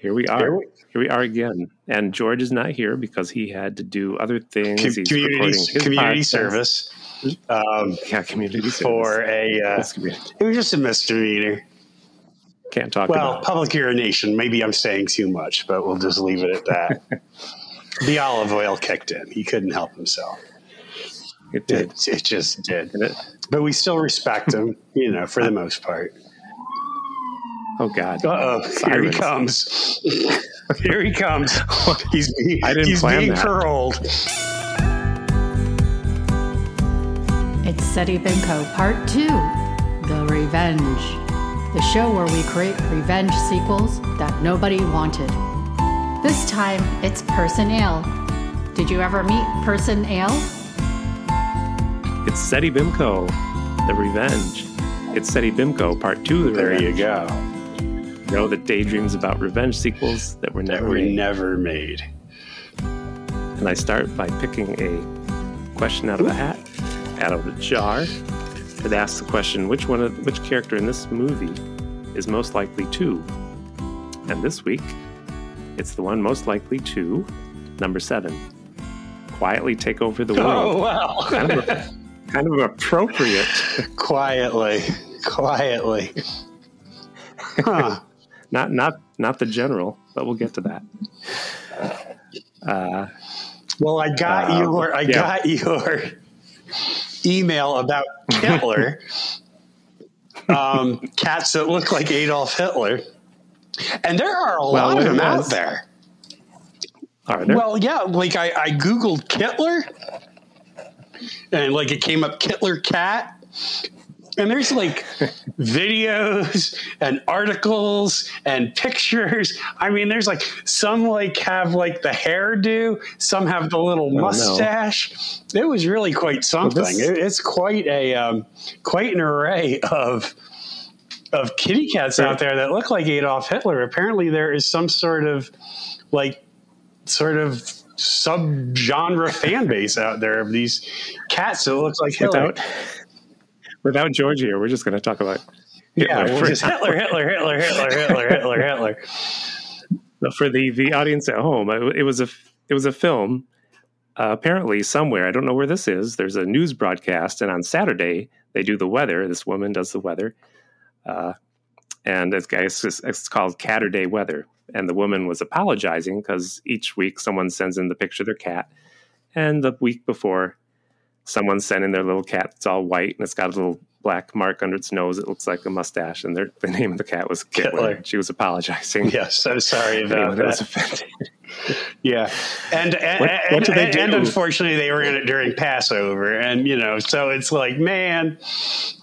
Here we are. Here we- Here we are again. And George is not here because he had to do other things. Com- He's community community podcast. service um, Yeah, community for service. a. Uh, community. it was just a misdemeanor. Can't talk Well, about it. Well, public urination. Maybe I'm saying too much, but we'll just leave it at that. the olive oil kicked in. He couldn't help himself. It did. It, it just did. It- But we still respect him, you know, for the most part. Oh, God. Uh oh, here he comes. here he comes. He's being, I didn't he's plan being that. paroled. It's Seti Bimco Part 2 The Revenge. The show where we create revenge sequels that nobody wanted. This time, it's Person Ale. Did you ever meet Person Ale? It's Seti Bimco, The Revenge. It's Seti Bimco, Part 2, The There Revenge. you go. Know that daydreams about revenge sequels that were That never were made. never made. And I start by picking a question out of a hat, out of a jar. It asks the question, which one of which character in this movie is most likely to? And this week, it's the one most likely to number seven. Quietly take over the oh, world. Oh, wow. Kind of, a, kind of appropriate. quietly. Quietly. Huh. Not not not the general, but we'll get to that. Uh, Well, I got Uh, your I yeah. got your email about Hitler. um, cats that look like Adolf Hitler. And there are a Well, lot of them out there. are there? Well, yeah, like I, I Googled Kittler and like it came up Kittler cat. And there's like videos and articles and pictures. I mean, there's like some like have like the hairdo, some have the little no. mustache. It was really quite something. this- It- it's quite a um, quite an array of of kitty cats out there that look like Adolf Hitler. Apparently, there is some sort of like sort of subgenre fan base out there of these cats that look like Hitler. without without George here, we're just going to talk about yeah, Hitler well, for just. Hitler, Hitler, Hitler, Hitler, Hitler, Hitler, Hitler. But for the the audience at home, it, it was a it was a film. Uh, apparently, somewhere I don't know where this is. There's a news broadcast, and on Saturday they do the weather. This woman does the weather, uh, and it's, it's, it's called Catterday Weather. And the woman was apologizing because each week someone sends in the picture of their cat, and the week before, someone sent in their little cat. It's all white and it's got a little black mark under its nose. It looks like a mustache, and their, the name of the cat was. Hitler. She was apologizing. Yeah, so sorry about that was that. Yeah, and and, What- and, what do they and- and unfortunately, they were in it during Passover, and you know, so it's like, man,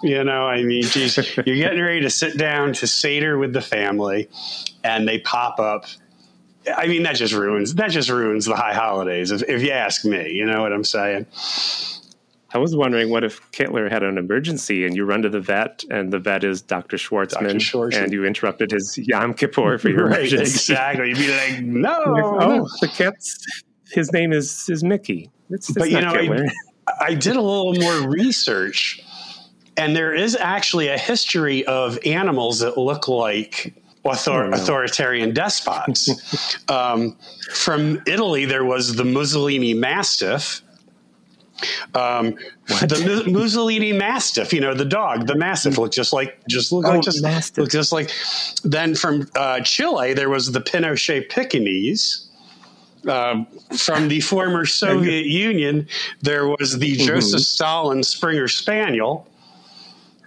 you know, I mean, geez, you're getting ready to sit down to seder with the family, and they pop up. I mean, that just ruins that just ruins the high holidays, if, if you ask me. You know what I'm saying? I was wondering what if Kittler had an emergency and you run to the vet and the vet is Dr. Schwartzman, Schwartzman. and you interrupted his Yom Kippur for your Right, emergency. exactly. You'd be like, no, Oh, the cat's his name is is Mickey. It's, it's But, you know, I- I did a little more research, and there is actually a history of animals that look like author- Oh, authoritarian despots. um, from Italy, there was the Mussolini Mastiff. Um, the Mussolini Mastiff, you know, the dog, the Mastiff looked just like, just looked Oh, like, just Mastiff. looked just like. Then from uh, Chile, there was the Pinochet Pekingese. Um, from the former Soviet Union, there was the Mm-hmm. Joseph Stalin Springer Spaniel.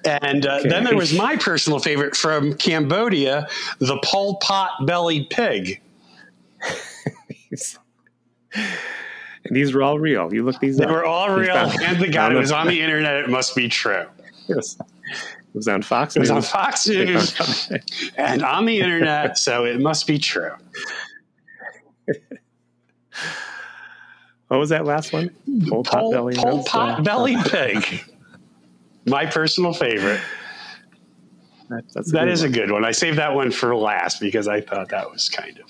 And uh, then there was my personal favorite from Cambodia, the Pol Pot bellied pig. These were all real. You look these up. They up. were all real. And the guy was on the internet. It must be true. Yes. It was on Fox It was News. on Fox News and on the internet, so it must be true. What was that last one? Pol Pot belly. Pol Pot bellied pig. My personal favorite. That's, that's a That good is a good one. I saved that one for last because I thought that was kind of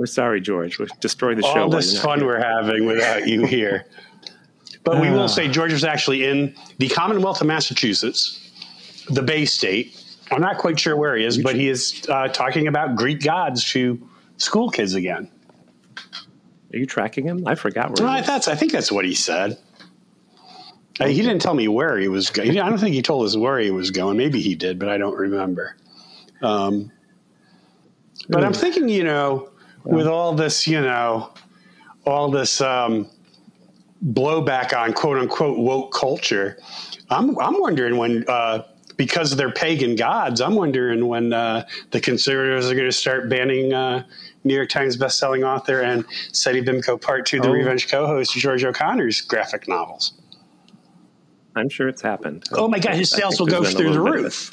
We're sorry, George. We destroyed the show. all this fun here. we're having without you here. But we Ah. will say George was actually in the Commonwealth of Massachusetts, the Bay State, I'm not quite sure where he is, but he is uh, talking about Greek gods to school kids again. Are you tracking him? I forgot where. He is. that's I think that's what he said. Uh, he didn't tell me where he was going. I don't think he told us where he was going. Maybe he did, but I don't remember. Um, but I'm thinking, you know, with all this, you know, all this um, blowback on quote unquote woke culture, I'm I'm wondering when uh, because they're pagan gods, I'm wondering when uh, the conservatives are going to start banning uh, New York Times bestselling author and Seti Bimco Part Two, the Oh. Revenge co-host George O'Connor's graphic novels. I'm sure it's happened. Oh my God, his sales will go there's been a through the little bit of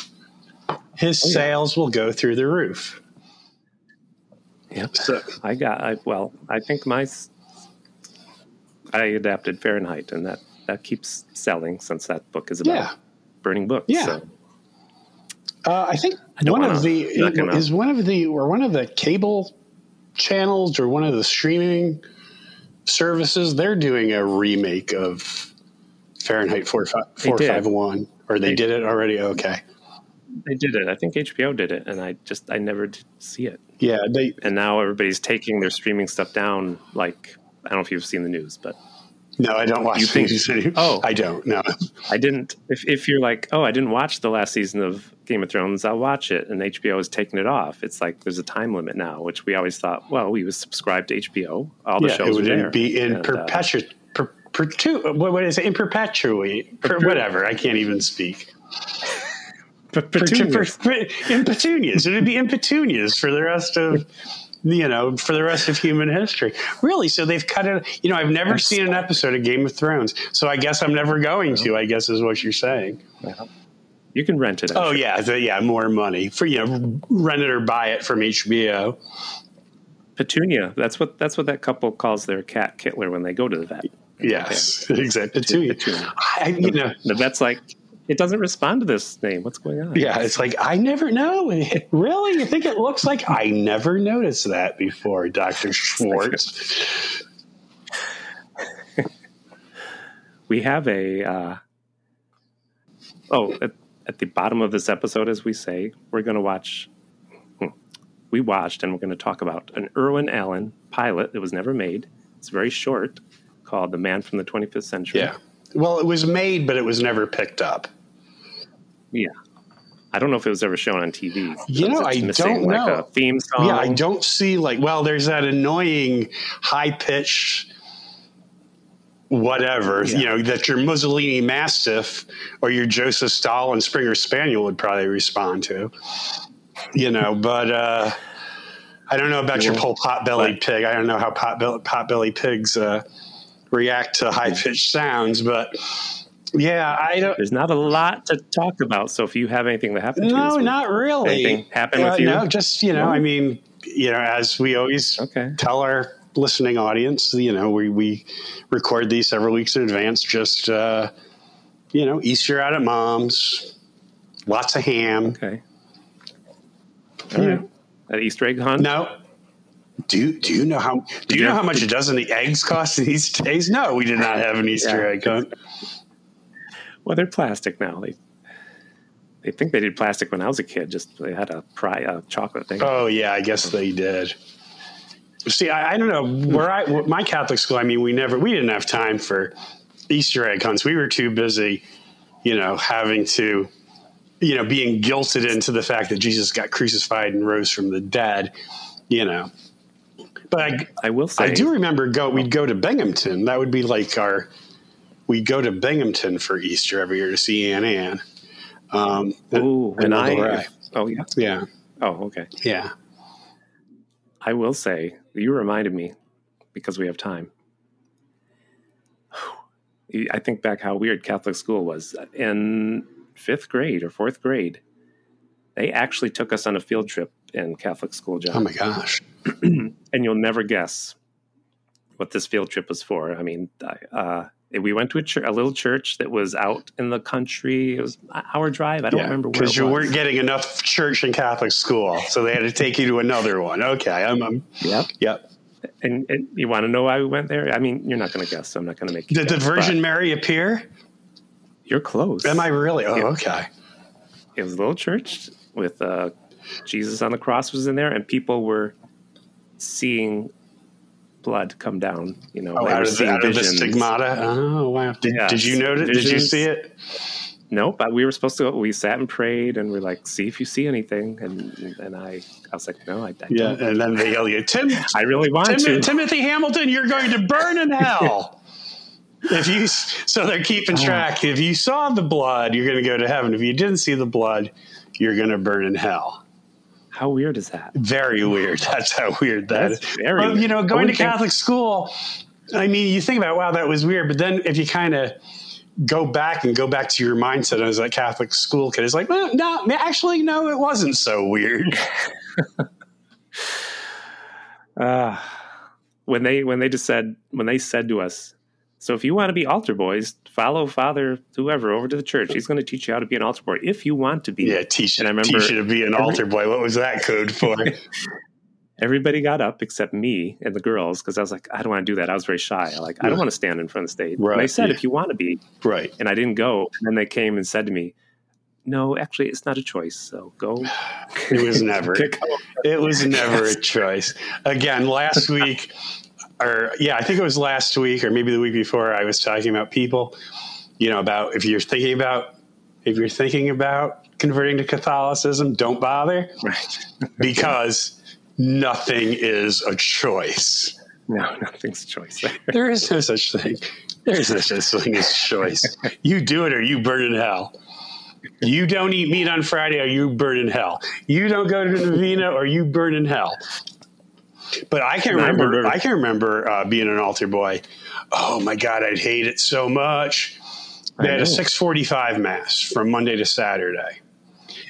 roof. His Oh, yeah. sales will go through the roof. It. Yep. So, I got. I well. I think my. I adapted Fahrenheit, and that that keeps selling since that book is about yeah. burning books. Yeah. So Uh, I think don't one wanna- of the not is one of the or one of the cable channels or one of the streaming services. They're doing a remake of Fahrenheit four five They four did. five one, or they, They- did it already. Okay, they did it. I think HBO did it, and I just I never did see it. Yeah, they And now everybody's taking their streaming stuff down. Like I don't know if you've seen the news, but no, I don't watch. You think- things. Oh. I don't. No, I didn't. If if you're like, oh, I didn't watch the last season of Game of Thrones, I'll watch it, and HBO is taking it off. It's like there's a time limit now, which we always thought, well, we was subscribed to HBO. All the yeah, shows are would there. be in And, uh, perpetu- per, pertu- what, what is it? In perpetuate, per, whatever. I can't even speak. Petunias. in petunias. It would be in petunias for the rest of you know for the rest of human history. Really? So they've cut it. You know, I've never Yes. seen an episode of Game of Thrones, so I guess I'm never going to. I guess is what you're saying. You can rent it. Oh sure. yeah, the, yeah, more money for you know rent it or buy it from HBO. Petunia. That's what that's what that couple calls their cat Kittler when they go to the vet. Yes, exactly. Petunia. Petunia. I, you know, The vet's like, it doesn't respond to this name. What's going on? Yeah, it's like I never know. Really, you think it looks like I never noticed that before, Doctor Schwartz? we have a uh, oh at, at the bottom of this episode as we say we're going to watch hmm, we watched and we're going to talk about an irwin allen pilot that was never made it's very short called the man from the 25th century Yeah. Well, it was made, but it was never picked up. Yeah i don't know if it was ever shown on tv You know, I don't like know. a theme song Yeah, I don't see like. Well, there's that annoying high pitched whatever Yeah. you know that your Mussolini Mastiff or your Joseph Stalin Springer Spaniel would probably respond to. You know, but uh, I don't know about your Yeah. Pol Pot belly But- pig. I don't know how pot belly pot belly pigs uh, react to high pitched sounds, but yeah, I don't. there's not a lot to talk about so if you have anything that happened to you No, week- not really. Anything happen with Uh, you? No, just you know, No? I mean, you know, as we always okay tell our listening audience, you know, we we record these several weeks in advance. Just uh, you know, Easter out at mom's, lots of ham. okay all Yeah. right an easter egg hunt No. Do do you know how do you know how much a dozen of eggs cost these days? No, we did not have an Easter Yeah. egg hunt. Well, they're plastic now. They they think they did plastic when I was a kid. Just they had a pry a chocolate thing. Oh yeah, I guess they did. See, I, I don't know where I my Catholic school. I mean, we never we didn't have time for Easter egg hunts. We were too busy, you know, having to, you know, being guilted into the fact that Jesus got crucified and rose from the dead. You know, but I, I will say, I do remember go we'd go to Binghamton. That would be like our we'd go to Binghamton for Easter every year to see Anne Anne. Um, Ooh, and and I. Oh yeah. yeah, Oh okay. yeah. I will say you reminded me because we have time. I think back how weird Catholic school was in fifth grade or fourth grade. They actually took us on a field trip in Catholic school, John. Oh my gosh. and you'll never guess what this field trip was for. I mean, uh, we went to a, chur- a little church that was out in the country. It was an hour drive. I don't remember because you was. weren't getting enough church and Catholic school, so they had to take you to another one. Okay, I'm, I'm Yep. yep. And, and you want to know why we went there? I mean, you're not going to guess, so I'm not going to make. You Did the Virgin Mary appear? You're close. Am I really? Oh, Yeah. okay. It was a little church with uh, Jesus on the cross was in there, and people were seeing blood come down. You know, Oh, out, of the, out of the stigmata. Oh wow! Did, Yeah, did you notice? Did you see it? Nope, but we were supposed to. go. We sat and prayed, and we're like, "See if you see anything." And and I, I was like, "No, I, I Yeah, don't. and then they yell you, Tim, I really want Tim- to." Timothy Hamilton, you're going to burn in hell. if you so they're keeping Oh. track. If you saw the blood, you're going to go to heaven. If you didn't see the blood, you're going to burn in hell. How weird is that? Very weird. That's how weird that That's is. very Well, you know, going to wouldn't think- Catholic school. I mean, you think about wow, that was weird. But then if you kind of go back and go back to your mindset as a Catholic school kid, it's like, well, no, actually, no, it wasn't so weird. Uh, when they when they just said when they said to us, so if you want to be altar boys, follow Father whoever over to the church. He's going to teach you how to be an altar boy if you want to be. Yeah, teach, And I remember teach you to be an every- altar boy. What was that code for? Everybody got up except me and the girls because I was like, I don't want to do that. I was very shy. I like I don't want to stand in front of the stage. And they said yeah. if you want to be, right. and I didn't go. And then they came and said to me, No, actually, it's not a choice. So go. It was never. It was never a choice. Again, last week, or yeah, I think it was last week, or maybe the week before, I was talking about people. You know, about if you're thinking about if you're thinking about converting to Catholicism, don't bother Right. because nothing is a choice. No, nothing's a choice. There is no such thing. There is no such thing as choice. You do it or you burn in hell. You don't eat meat on Friday or you burn in hell. You don't go to the Novena or you burn in hell. But I can remember, remember- I can remember uh, being an altar boy. Oh my God, I'd hate it so much. They I had a 645 mass from Monday to Saturday.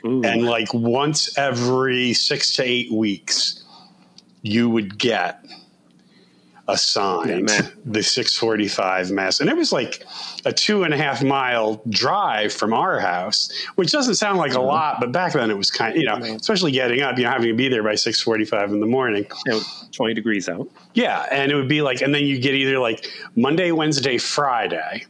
Ooh. And like once every six to eight weeks, you would get assigned Yeah, the 645 mass. And it was like a two and a half mile drive from our house, which doesn't sound like a uh-huh. lot, but back then it was kind of, you know, especially getting up, you know, having to be there by 645 in the morning. You know, 20 degrees out. Yeah. And it would be like, and then you get either like Monday, Wednesday, Friday.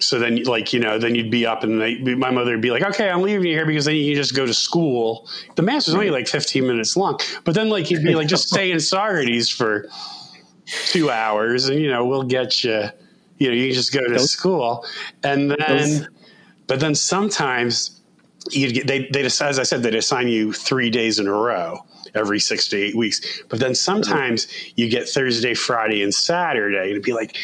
So then, like, you know, then you'd be up and they, my mother would be like, okay, I'm leaving you here because then you can just go to school. The mass was only like 15 minutes long. But then, like, you'd be like, just stay in Socrates for two hours and, you know, we'll get you, you know, you just go to Those- school. And then, those- but then sometimes you'd get, they, they, as I said, they'd assign you three days in a row every six to eight weeks. But then sometimes you get Thursday, Friday, and Saturday, and it'd be like,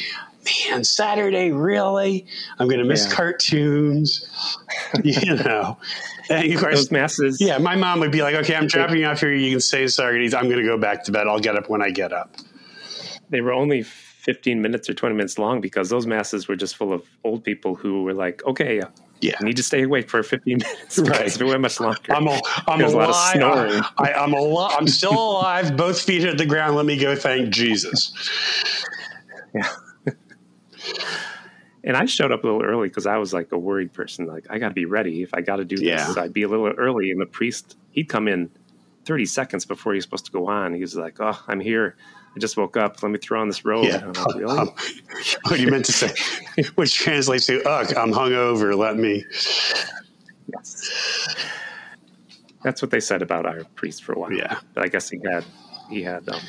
man, Saturday, really? I'm going to miss Yeah. cartoons, you know. And of course, Those masses. yeah, my mom would be like, okay, I'm dropping you off here. You can stay in Socrates. I'm going to go back to bed. I'll get up when I get up. They were only 15 minutes or 20 minutes long because those masses were just full of old people who were like, okay, Yeah. I need to stay awake for 15 minutes. Right. It went much longer. I'm, a, I'm There's a lot of snoring. I, I'm, alive. I'm still alive. Both feet hit the ground. Let me go thank Jesus. yeah. and I showed up a little early because I was like a worried person. Like, I got to be ready. If I got to do this, Yeah. I'd be a little early. And the priest, he'd come in 30 seconds before he's supposed to go on. He was like, oh, I'm here. I just woke up. Let me throw on this robe. Yeah. Like, really? Um, what you meant to say, which translates to, ugh, I'm hungover. Let me. Yes. That's what they said about our priest for a while. Yeah. But I guess he had he had um,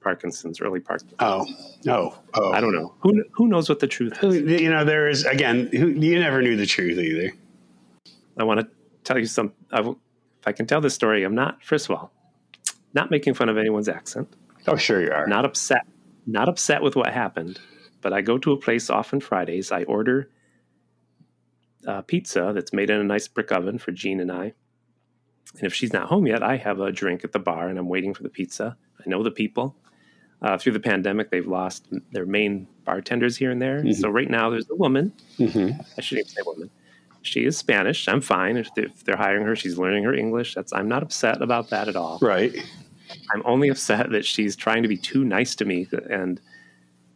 Parkinson's, early Parkinson's. Oh, no. Oh. I don't know. Who who knows what the truth is? You know, there is, again, who, you never knew the truth either. I want to tell you some. I will, if I can tell this story, I'm not. First of all, not making fun of anyone's accent. Oh, sure you are. Not upset. Not upset with what happened. But I go to a place often Fridays. I order uh, pizza that's made in a nice brick oven for Jean and I. And if she's not home yet, I have a drink at the bar and I'm waiting for the pizza. I know the people. Uh, through the pandemic, they've lost their main bartenders here and there. So right now, there's a woman. Mhm. I shouldn't even say woman. She is Spanish. I'm fine if they're, if they're hiring her. She's learning her English. That's I'm not upset about that at all. Right. I'm only upset that she's trying to be too nice to me, and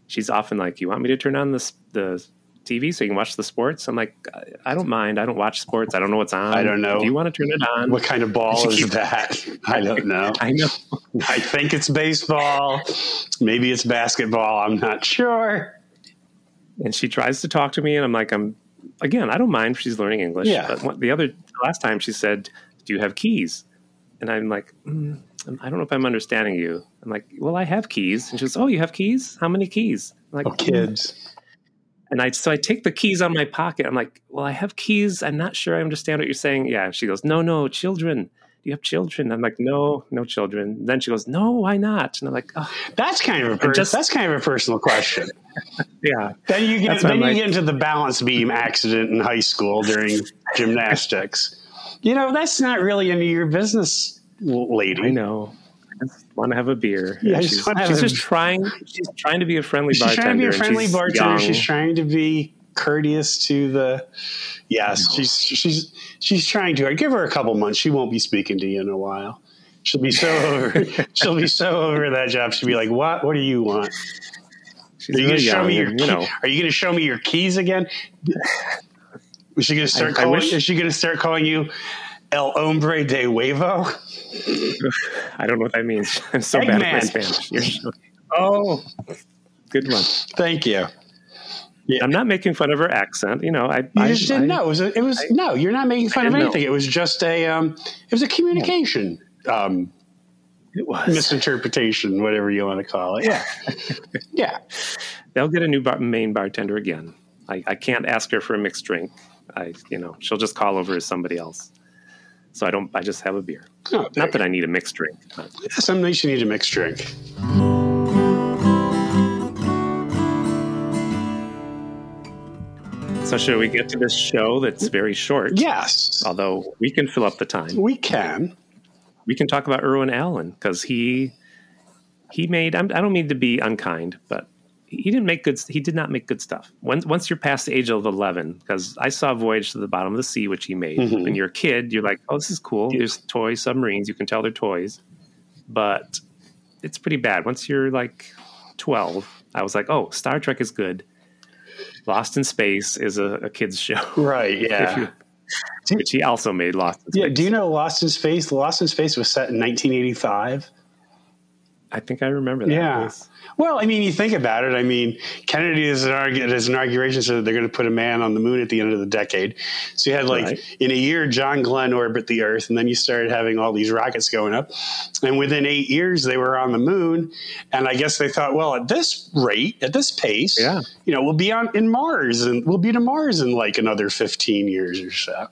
she's often like, "You want me to turn on the the TV so you can watch the sports?" I'm like, "I- "I don't mind. I don't watch sports. I don't know what's on. I don't know. If you want to turn it on? What kind of ball is that? I don't know. I know. I think it's baseball. Maybe it's basketball. I'm not sure. And she tries to talk to me, and I'm like, "I'm again. I don't mind if she's learning English. Yeah. But the other last time she said, do you have keys? And I'm like, mm, I don't know if I'm understanding you. I'm like, well, I have keys. And she goes, oh, you have keys? How many keys? I'm like, Oh, kids. and I so I take the keys of my pocket. I'm like, well, I have keys. I'm not sure I understand what you're saying. Yeah. And she goes, no, no, children. Do you have children? I'm like, no, no children. Then she goes, no, why not? And I'm like, oh, That's kind of a per- just- that's kind of a personal question. Yeah. Then you get then you get into the balance beam accident in high school during gymnastics. You know, that's not really any of your business, lady. I know. I want to have a beer. Yeah, she's, she's just trying. She's trying to be a friendly She's bartender. trying to be a friendly she's bartender. young. She's trying to be courteous to the. Yes, she's she's she's trying to. I give her a couple months. She won't be speaking to you in a while. She'll be so over. she'll be so over that job. She'll be like, "What? What do you want? She's Are you going to show me your? and, you know. Are you going to show me your keys again? Is she going to start I calling? wish- is she going to start calling you El Hombre de Huevo? I don't know what that means. I'm so bad at my Spanish. Oh, good one. Thank you. I'm not making fun of her accent. You know, I, You I just didn't I- know. It was. A, it was no. You're not making fun of didn't know. anything. It was just a. Um, it was a communication um, It was. misinterpretation, whatever you want to call it. Yeah. yeah. They'll get a new bar, main bartender again. I, I can't ask her for a mixed drink. I, you know, she'll just call over as somebody else. So I don't. I just have a beer. Oh, Not that I need a mixed drink. but- Some nights you need a mixed drink. So should we get to this show that's very short? Yes, Although we can fill up the time. we can. We can talk about Irwin Allen because he he made. I'm, I don't mean to be unkind, but he didn't make good. He did not make good stuff. Once once you're past the age of eleven, because I saw Voyage to the Bottom of the Sea, which he made. Mhm. When you're a kid, you're like, oh, this is cool. There's toy submarines. You can tell they're toys, but it's pretty bad. Once you're like twelve, I was like, oh, Star Trek is good. Lost in Space is a, a kids show, Right. Yeah. which he also made Lost in Space. Yeah. Do you know Lost in Space? Lost in Space was set in 1985. I think I remember that. Yeah. Yes. Well, I mean, you think about it. I mean, Kennedy is an argu- at his inauguration said they're going to put a man on the moon at the end of the decade. So you had like Right. in a year, John Glenn orbit the Earth, and then you started having all these rockets going up. And within eight years, they were on the moon. And I guess they thought, well, at this rate, at this pace, Yeah. you know, we'll be on in Mars, and we'll be to Mars in like another fifteen years or so.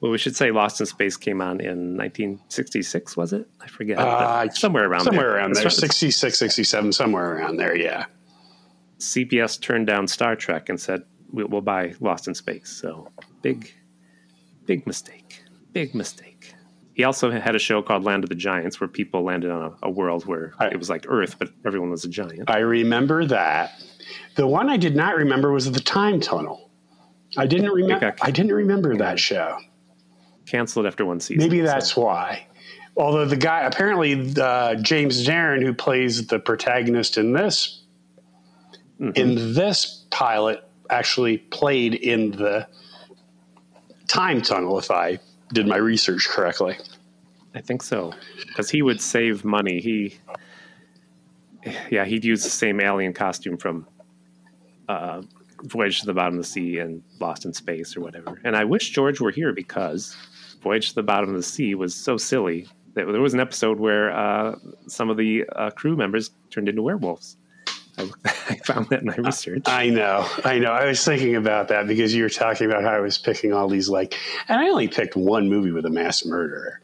Well, we should say Lost in Space came on in 1966, was it? I forget. Uh, somewhere around there. somewhere there. around there, from- 66, 67, somewhere around there. Yeah. CBS turned down Star Trek and said, we- we'll buy Lost in Space. So big, big mistake. Big mistake. He also had a show called Land of the Giants where people landed on a, a world where I- it was like Earth, but everyone was a giant. I remember that. The one I did not remember was the time tunnel. I didn't remember. I didn't remember that show. Canceled after one season. Maybe so- that's why. Although the guy, apparently uh, James Darren, who plays the protagonist in this, Mhm. in this pilot, actually played in the time tunnel. If I did my research correctly. I think so. Because he would save money. He, yeah, he'd use the same alien costume from uh, Voyage to the Bottom of the Sea and Lost in Space or whatever. And I wish George were here because Voyage to the Bottom of the Sea was so silly that there was an episode where uh, some of the uh, crew members turned into werewolves. I, I found that in my research. I know, I know. I was thinking about that because you were talking about how I was picking all these like, and I only picked one movie with a mass murderer.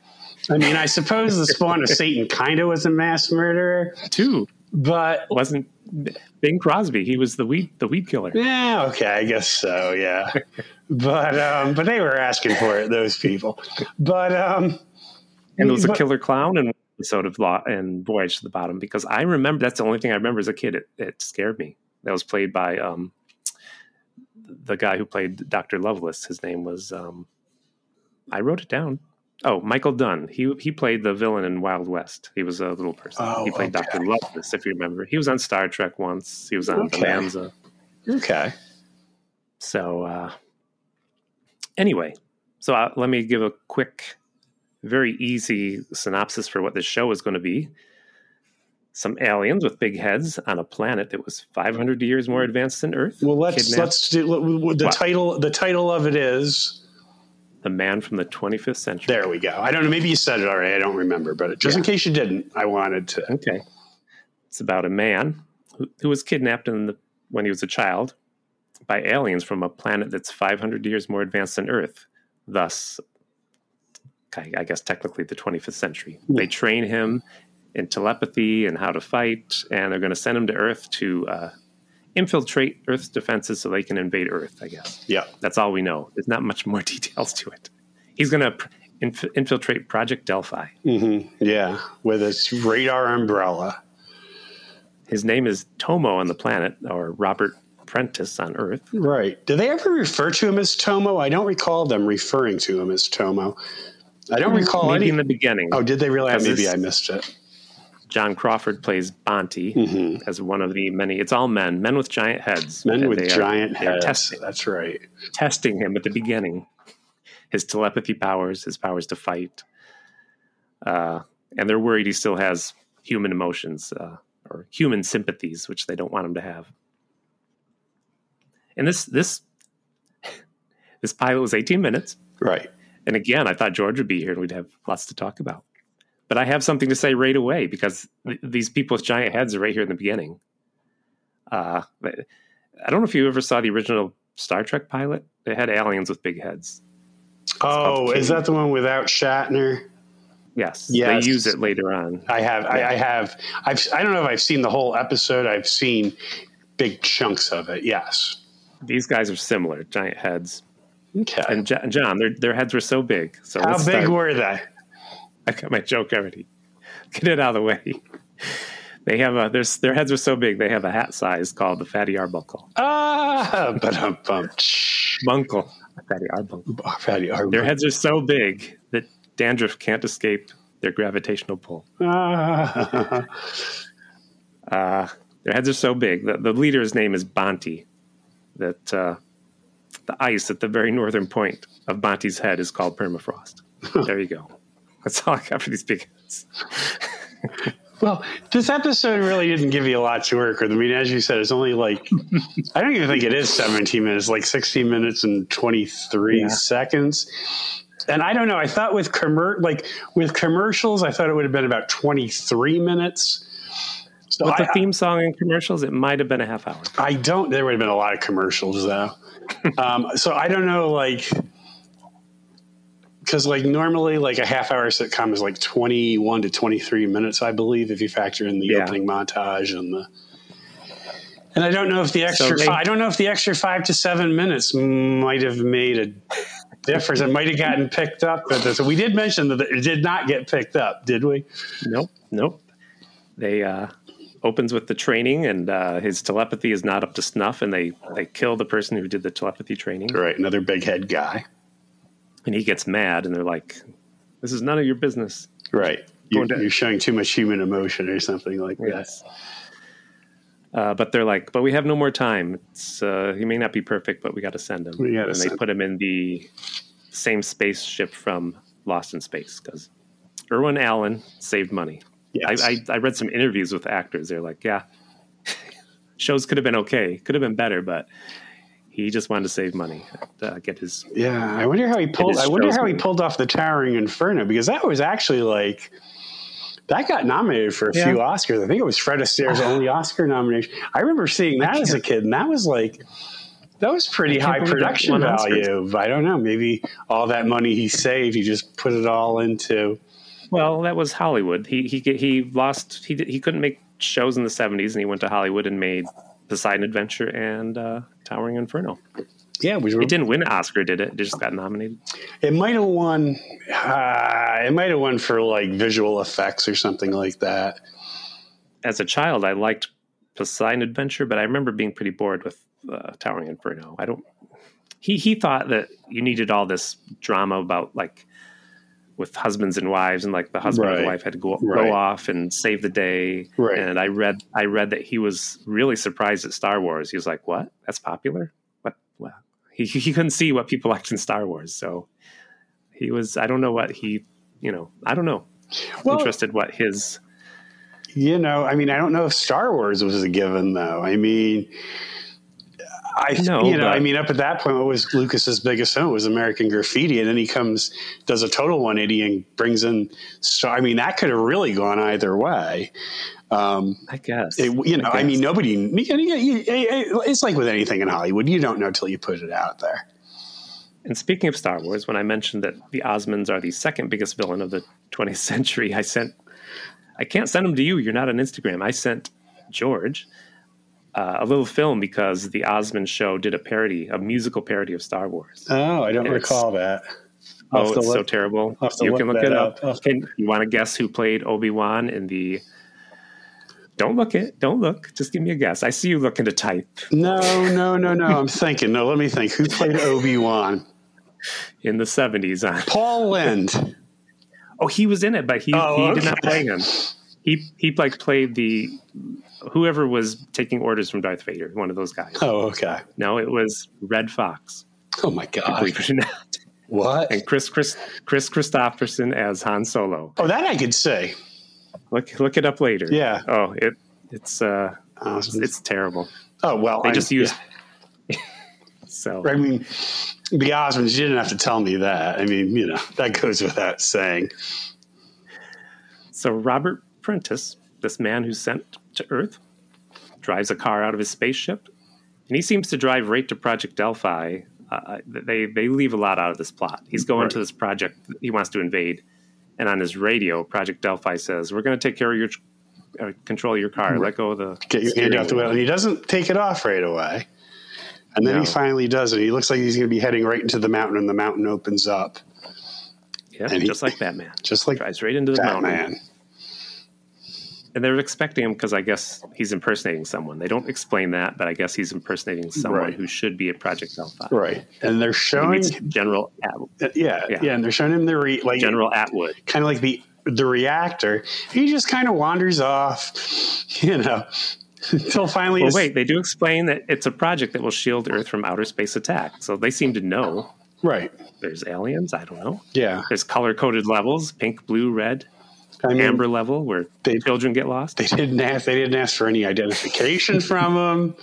I mean, I suppose the Spawn of Satan kind of was a mass murderer, too, but wasn't Bing Crosby. He was the weed the weed killer. yeah, okay, I guess so, yeah. but um, but they were asking for it, those people. But um, And there was a killer clown one episode of Law and Voyage to the Bottom because I remember that's the only thing I remember as a kid. It, it scared me. That was played by um, the guy who played Dr. Loveless. His name was um, I wrote it down. Oh, Michael Dunn. He he played the villain in Wild West. He was a little person. Oh, he played okay. Dr. Loveless, if you remember. He was on Star Trek once. He was on Okay. Bonanza. okay, So uh, anyway, so uh, let me give a quick, very easy synopsis for what this show is going to be. Some aliens with big heads on a planet that was 500 years more advanced than Earth. well let's Kidnapped- let's do the What? title. The title of it is The man from the 25th century. There we go. I don't know. Maybe you said it already. I don't remember, but just in case you didn't, I wanted to. Okay. It's about a man who, who was kidnapped in the, when he was a child by aliens from a planet that's 500 years more advanced than Earth. Thus, I, I guess technically the 25th century. They train him in telepathy and how to fight, and they're going to send him to Earth to uh, infiltrate Earth's defenses so they can invade Earth, I guess. Yeah. That's all we know. There's not much more details to it. He's going to pr- inf- infiltrate Project Delphi. hmm Yeah. With its radar umbrella. His name is Tomo on the planet, or Robert Prentice on Earth. Right. Do they ever refer to him as Tomo? I don't recall them referring to him as Tomo. I don't recall Maybe any. in the beginning. oh, did they? Because Maybe I missed it. John Crawford plays Bonte hmm as one of the many. It's all men, men with giant heads. Men with giant are heads. testing, That's right. testing him at the beginning. His telepathy powers, his powers to fight, uh, and they're worried he still has human emotions uh, or human sympathies, which they don't want him to have. And this this this pilot was 18 minutes. Right. And again, I thought George would be here and we'd have lots to talk about. But I have something to say right away because th- these people with giant heads are right here in the beginning. Uh, I don't know if you ever saw the original Star Trek pilot. They had aliens with big heads. Oh, is that the one without Shatner? Yes, Yes. they use it later on. I have. I, I have. I've. I don't know if I've seen the whole episode. I've seen big chunks of it. Yes. These guys are similar, giant heads. Okay. And Jo- John, their their heads were so big. So How big start. were they? I got my joke already. Get it out of the way. They have a there's their heads are so big they have a hat size called the fatty Arbuckle. Ah, but um. Bunkle. Fatty Arbuckle. Fatty Their heads are so big that dandruff can't escape their gravitational pull. Ah. Uh, their heads are so big. The, the leader's name is Bonte. That uh, the ice at the very northern point of Bonte's head is called permafrost. there you go. That's all I got for these big. Well, this episode really didn't give you a lot to work with. I mean, as you said, it's only like I don't even think it is 17 minutes, like 16 minutes and 23 Yeah. seconds. And I don't know. I thought with commer like with commercials, I thought it would have been about 23 minutes. So With the theme song and commercials, it might have been a half hour. I don't. There would have been a lot of commercials though. um, so I don't know, like, because like normally, like a half hour sitcom is like twenty-one to twenty-three minutes, I believe, if you factor in the Yeah. opening montage and the. And I don't know if the extra. they- fi- I don't know if the extra five to seven minutes might have made a difference. It might have gotten picked up. But this, we did mention that it did not get picked up, did we? Nope, nope. They uh, opens with the training, and uh, his telepathy is not up to snuff, and they they kill the person who did the telepathy training, Right, another big head guy. And he gets mad, and they're like, "This is none of your business." Right, you, you're showing too much human emotion or something like that. Uh, but they're like, but we have no more time. It's, uh, he may not be perfect, but we got to send him. And they put him in the same spaceship from Lost in Space because Irwin Allen saved money. Yes. I, I, I read some interviews with actors. They're like, yeah, shows could have been okay, could have been better, but he just wanted to save money, uh, get his. Yeah, I wonder how he pulled. I wonder how he pulled off the Towering Inferno because that was actually like that got nominated for a Yeah. few Oscars. I think it was Fred Astaire's only Oscar nomination. I remember seeing that as a kid, and that was like that was pretty high production value. I don't know. Maybe all that money he saved, he just put it all into. Well, that was Hollywood. He he he lost. He he couldn't make shows in the seventies, and he went to Hollywood and made Poseidon Adventure and uh, Towering Inferno. Yeah, which It didn't win an Oscar, did it? It just got nominated. it might have won. Uh, it might have won for like visual effects or something like that. As a child, I liked Poseidon Adventure, but I remember being pretty bored with uh, Towering Inferno. I don't. He he thought that you needed all this drama about like with husbands and wives, and like the husband and Right. the wife had to go Right. go off and save the day. Right. And I read I read that he was really surprised at Star Wars. He was like, "What? That's popular? What? Well, he he couldn't see what people liked in Star Wars, so he was. I don't know what he. You know, I don't know. Well, Interested what his You know, I mean, I don't know if Star Wars was a given, though. I mean, I you know, I mean, up at that point, what was Lucas's biggest hit was American Graffiti, and then he comes, does a total 180, and brings in. So, I mean, that could have really gone either way. Um, I guess. it, you know, I, mean, nobody. It's like with anything in Hollywood, you don't know till you put it out there. And speaking of Star Wars, when I mentioned that the Osmonds are the second biggest villain of the 20th century, I sent, I can't send them to you. You're not on Instagram. I sent George uh, a little film because the Osmond show did a parody, a musical parody of Star Wars. Oh, I don't recall that. I'll Oh, it's so terrible. I'll have to You can look it up. up. Can you want to guess who played Obi Wan in the? Don't look it. Don't look. Just give me a guess. I see you looking to type No, no, no, no. I'm thinking. No, let me think. Who played Obi Wan? in the seventies. Paul Lynde. oh, he was in it, but he Oh, he did not play him. He he like played the whoever was taking orders from Darth Vader. One of those guys. Oh, okay. No, it was Redd Foxx. Oh my God. Believe it or not. What? And Chris Chris Chris Kristofferson as Han Solo. Oh, that I could say. Look look it up later. Yeah. Oh, it it's uh Uh, it's terrible. oh well, They I just used. so I mean, the Osmonds. You didn't have to tell me that. I mean, you know, that goes without saying. so Robert Prentice, this man who's sent to Earth, drives a car out of his spaceship, and he seems to drive right to Project Delphi. Uh, they they leave a lot out of this plot. He's going to this project he wants to invade, and on his radio, Project Delphi says, "We're going to take care of your uh, control your car. Let go of the Get your hand out the wheel, and he doesn't take it off right away. And then No. he finally does it. He looks like he's going to be heading right into the mountain, and the mountain opens up, Yeah, And he- just like Batman. just like Drives right into the mountain. And they're expecting him because I guess he's impersonating someone. They don't explain that, but I guess he's impersonating someone Right. who should be at Project Delphi. Right, and they're He showing, General At- uh, yeah, yeah, Yeah. and they're showing him the re, like General Atwood. kind of like the the reactor. He just kind of wanders off, you know, until finally. Well, wait, they do explain that it's a project that will shield Earth from outer space attack. So they seem to know right? there's aliens. I don't know. Yeah, There's color coded levels pink, blue, red, I mean, amber level where they- children get lost. they didn't ask. They didn't ask for any identification from him.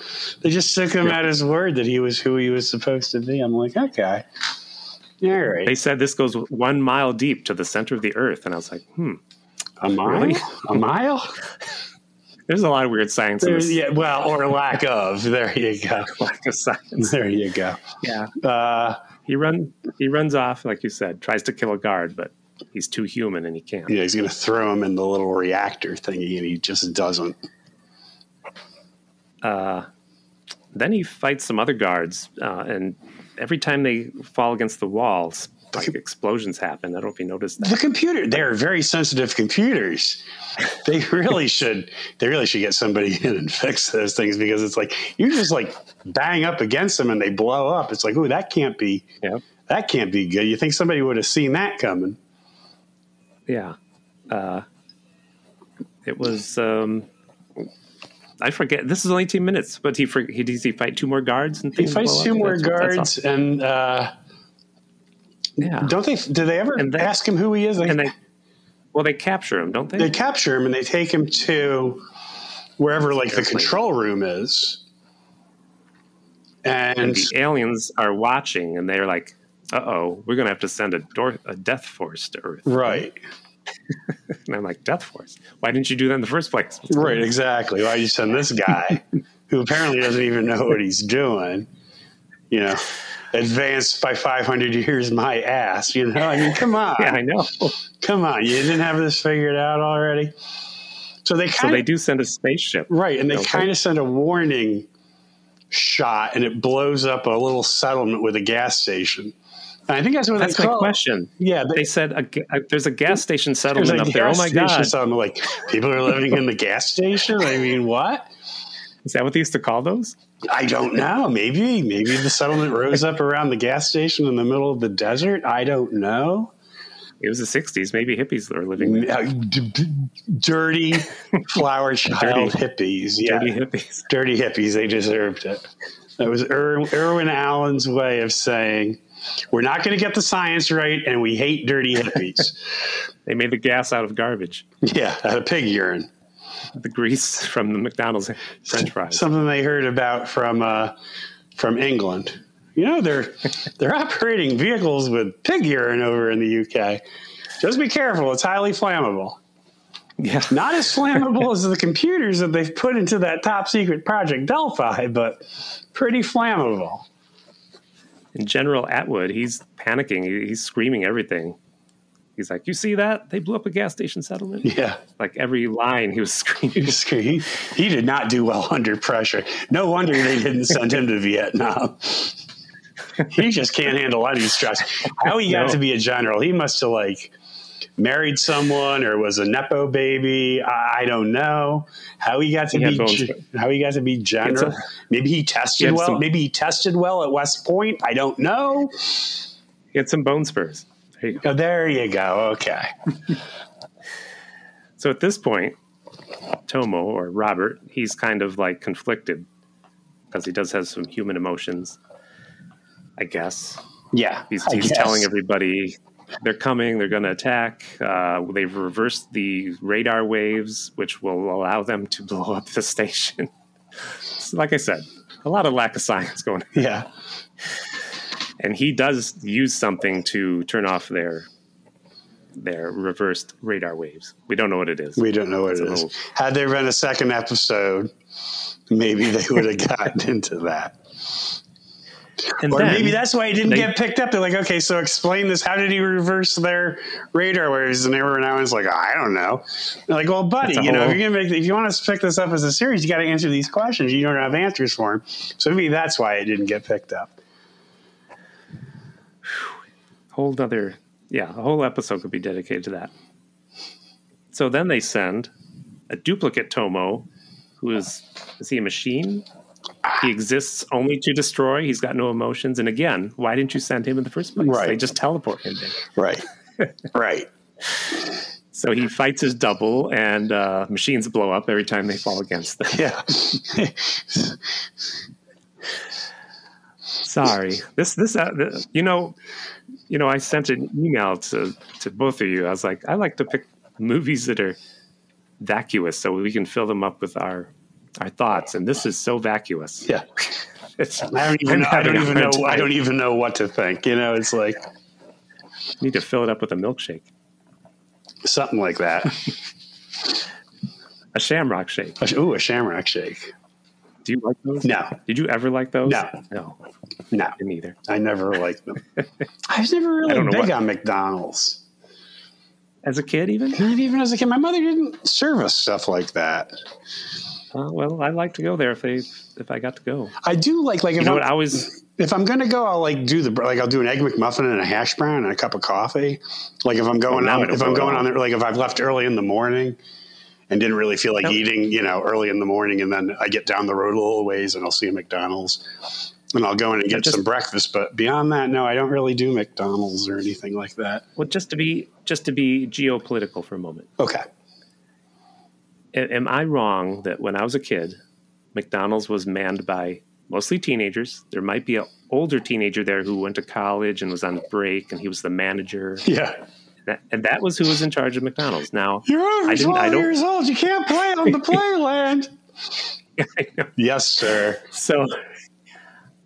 They just took him at his word that he was who he was supposed to be. I'm like, okay, all right, They said this goes one mile deep to the center of the Earth. And I was like, hmm, a mile, really? a mile. there's a lot of weird science this yeah, well, or lack of. There you go. lack of science. There you go. Yeah. Uh, He run he runs off, like you said, tries to kill a guard, but he's too human and he can't. yeah, he's going to throw him in the little reactor thingy, and he just doesn't. Then he fights some other guards, uh, and every time they fall against the walls, like explosions happen. I don't know if you noticed that. The computer, they're very sensitive computers. They really should, they really should get somebody in and fix those things because it's like you just like bang up against them and they blow up. It's like, oh, that can't be, Yeah. that can't be good. You think somebody would have seen that coming? Yeah. Uh, it was. Um, I forget. This is only two minutes, but he he does he fight two more guards and things. He fights two more That's what- guards, and uh. Yeah. don't they? Do they ever ask him who he is? They, And they, well, they capture him, don't they? they capture him and they take him to wherever like the control room is, and, and the aliens are watching, and they're like, "Uh oh, we're going to have to send a, door, a death force to Earth." right, And I'm like, "Death force? Why didn't you do that in the first place?" Right, exactly. Why you send this guy who apparently doesn't even know what he's doing? You know, advanced by 500 years, my ass. You know, I mean, come on, Yeah, I know. come on, you didn't have this figured out already. So they So they do send a spaceship. right, and they? kind of send a warning shot, and it blows up a little settlement with a gas station. I think that's what That's they my question. Yeah, They said a, a, there's a gas station settlement up there. Oh my god! settlement. Like people are living in the gas station. I mean, what? Is that what they used to call those? I don't know. Maybe, maybe the settlement rose up around the gas station in the middle of the desert. I don't know. It was the '60s. Maybe hippies were living there. Uh, d- d- dirty flower child hippies. Yeah, Dirty hippies. dirty hippies. They deserved it. That was Ir- Irwin Allen's way of saying, "We're not going to get the science right, and we hate dirty hippies." They made the gas out of garbage, yeah, out of pig urine. the grease from the McDonald's French fries. Something they heard about from uh, from England. You know they're they're operating vehicles with pig urine over in the UK. Just be careful; it's highly flammable. Yeah. Not as flammable as the computers that they've put into that top secret project Delphi, but pretty flammable. And General Atwood, he's panicking. He's screaming everything. He's like, "You see that? They blew up a gas station settlement." Yeah. Like every line, he was screaming. He, he did not do well under pressure. No wonder they didn't send him to Vietnam. He just can't handle any stress. How he got No. to be a general? He must have like married someone or was a nepo baby. I, I don't know how he got to He be ge- how he got to be general. a- Maybe he He tested had well. some- Maybe he tested well at West Point. I don't know. He had some bone spurs. There you go. Oh, there you go. Okay. So at this point, Tomo or Robert, he's kind of like conflicted because he does have some human emotions. I guess Yeah. he's, he's guess. telling everybody they're coming, they're going to attack. Uh, they've reversed the radar waves, which will allow them to blow up the station. So like I said, a lot of lack of science going on. Yeah. And he does use something to turn off their their reversed radar waves. We don't know what it is. We don't know what It's it is. little- Had there been a second episode, maybe they would have gotten into that. And Or then- maybe that's why it didn't they- get picked up. They're like, okay, so explain this. How did he reverse their radar waves? And everyone now is like, I don't know. They're like, well, buddy, you know, if you're gonna make, if you want to pick this up as a series, you got to answer these questions. You don't have answers for them. So maybe that's why it didn't get picked up. whole other yeah a whole episode could be dedicated to that so then they send a duplicate tomo who is is he a machine he exists only to destroy he's got no emotions and again why didn't you send him in the first place Right. they just teleport him there Right. right. so he fights his double and uh, machines blow up every time they fall against them Yeah. sorry this this uh, the, you know you know i sent an email to to both of you i was like i like to pick movies that are vacuous so we can fill them up with our our thoughts and this is so vacuous yeah. it's I don't even know. I don't even know. hard I don't even know what to think. You know, it's like need to fill it up with a milkshake something like that. a shamrock shake Ooh, a shamrock shake. do you like those No, did you ever like those No. no no, me neither I never liked them. I was never really big what- on McDonald's. as a kid even Not even as a kid. My mother didn't serve us stuff like that. Uh, well i like to go there if they if i got to go I do like like if know I'm, what i was if I'm gonna go, I'll like do the like I'll do an egg McMuffin and a hash brown and a cup of coffee. Like if I'm going now out, if I'm going all. on there, like if I've left early in the morning and didn't really feel like Nope. eating, you know, early in the morning, and then I get down the road a little ways and I'll see a McDonald's. And I'll go in and get just- some breakfast, but beyond that, no, I don't really do McDonald's or anything like that. well just to be just to be geopolitical for a moment Okay, am I wrong that when I was a kid, McDonald's was manned by mostly teenagers? There might be an older teenager there who went to college and was on break, and he was the manager. yeah, That- And that was who was in charge of McDonald's. Now, you're over I didn't- I 12 don't- years old. You can't play on the playland. Yes, sir. so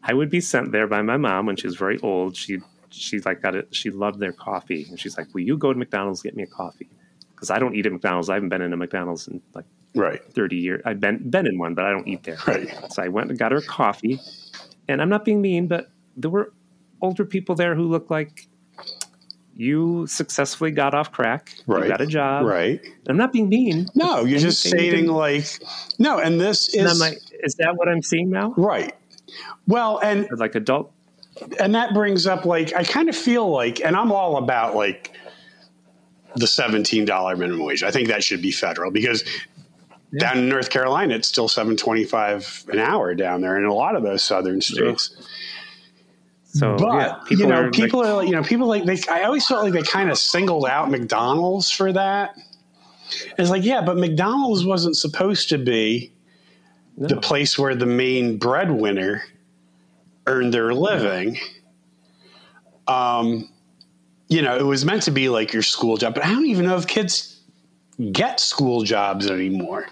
I would be sent there by my mom when she was very old. She she like got it. She loved their coffee, and she's like, "Will you go to McDonald's get me a coffee?" Because I don't eat at McDonald's. I haven't been in a McDonald's in like Right, 30 years. I've been been in one, but I don't eat there. right. So I went and got her coffee. And I'm not being mean, but there were older people there who looked like you successfully got off crack. Right. You got a job. Right. I'm not being mean. No, you're just stating like no, and this And I'm is like, is that what I'm seeing now? right. Well, and like adult? and that brings up like I kind of feel like, and I'm all about like the seventeen dollar minimum wage. I think that should be federal because down in North Carolina, it's still seven twenty five an hour down there in a lot of those southern states. So But yeah, people you know, are people like, are you know, people like they. I always felt like they kind of singled out McDonald's for that. It's like, yeah, but McDonald's wasn't supposed to be no. the place where the main breadwinner earned their living. Um, you know, it was meant to be like your school job, but I don't even know if kids get school jobs anymore.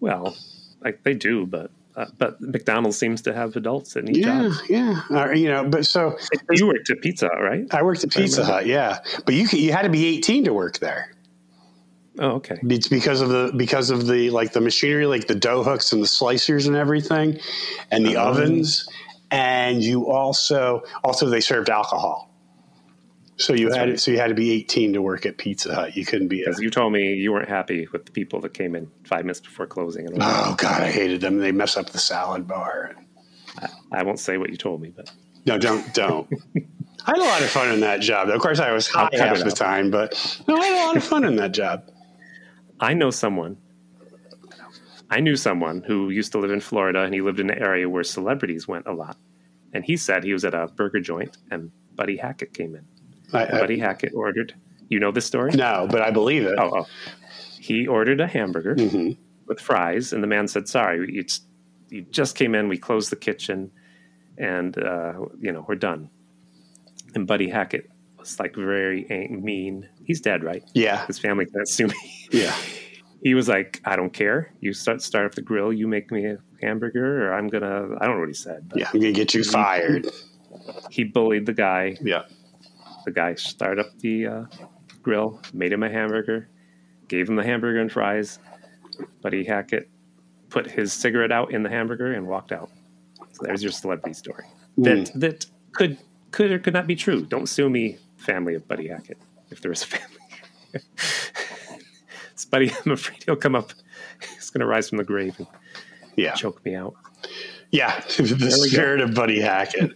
well, like they do, but Uh, but McDonald's seems to have adults that need Yeah, jobs. yeah. Uh, you know, but so You worked at Pizza, Hut, right? I worked at Pizza Hut, yeah. But you you had to be 18 to work there. Oh, okay. It's because of the because of the like the machinery, like the dough hooks and the slicers and everything, and the Oh. ovens, and you also also they served alcohol. So you That's had right. so you had to be 18 to work at Pizza Hut. You couldn't be. Because you told me you weren't happy with the people that came in five minutes before closing. And oh God, I hated them. They mess up the salad bar. I won't say what you told me, but No, don't don't. I had a lot of fun in that job. Of course, I was high half the time, but no, I had a lot of fun in that job. I know someone. I knew someone who used to live in Florida, and he lived in an area where celebrities went a lot. And he said he was at a burger joint, and Buddy Hackett came in. I, I, Buddy Hackett ordered. You know this story? no, but I believe it. Oh, oh. He ordered a hamburger Mhm. with fries, and the man said, "Sorry, you just, you just came in. We closed the kitchen, and uh, you know we're done." And Buddy Hackett was like very mean. He's dead, right? Yeah, His family can't sue me. yeah. he was like, "I don't care. You start start up the grill. You make me a hamburger, or I'm gonna." I don't know what he said. But Yeah, I'm gonna get you fired. He bullied the guy. Yeah, The guy started up the uh, grill, made him a hamburger, gave him the hamburger and fries. Buddy Hackett put his cigarette out in the hamburger and walked out. So there's your celebrity story. That that could could or could not be true. Don't sue me, family of Buddy Hackett, if there is a family. This Buddy, I'm afraid he'll come up. He's going to rise from the grave and yeah, choke me out. yeah. the we go. spirit of Buddy Hackett.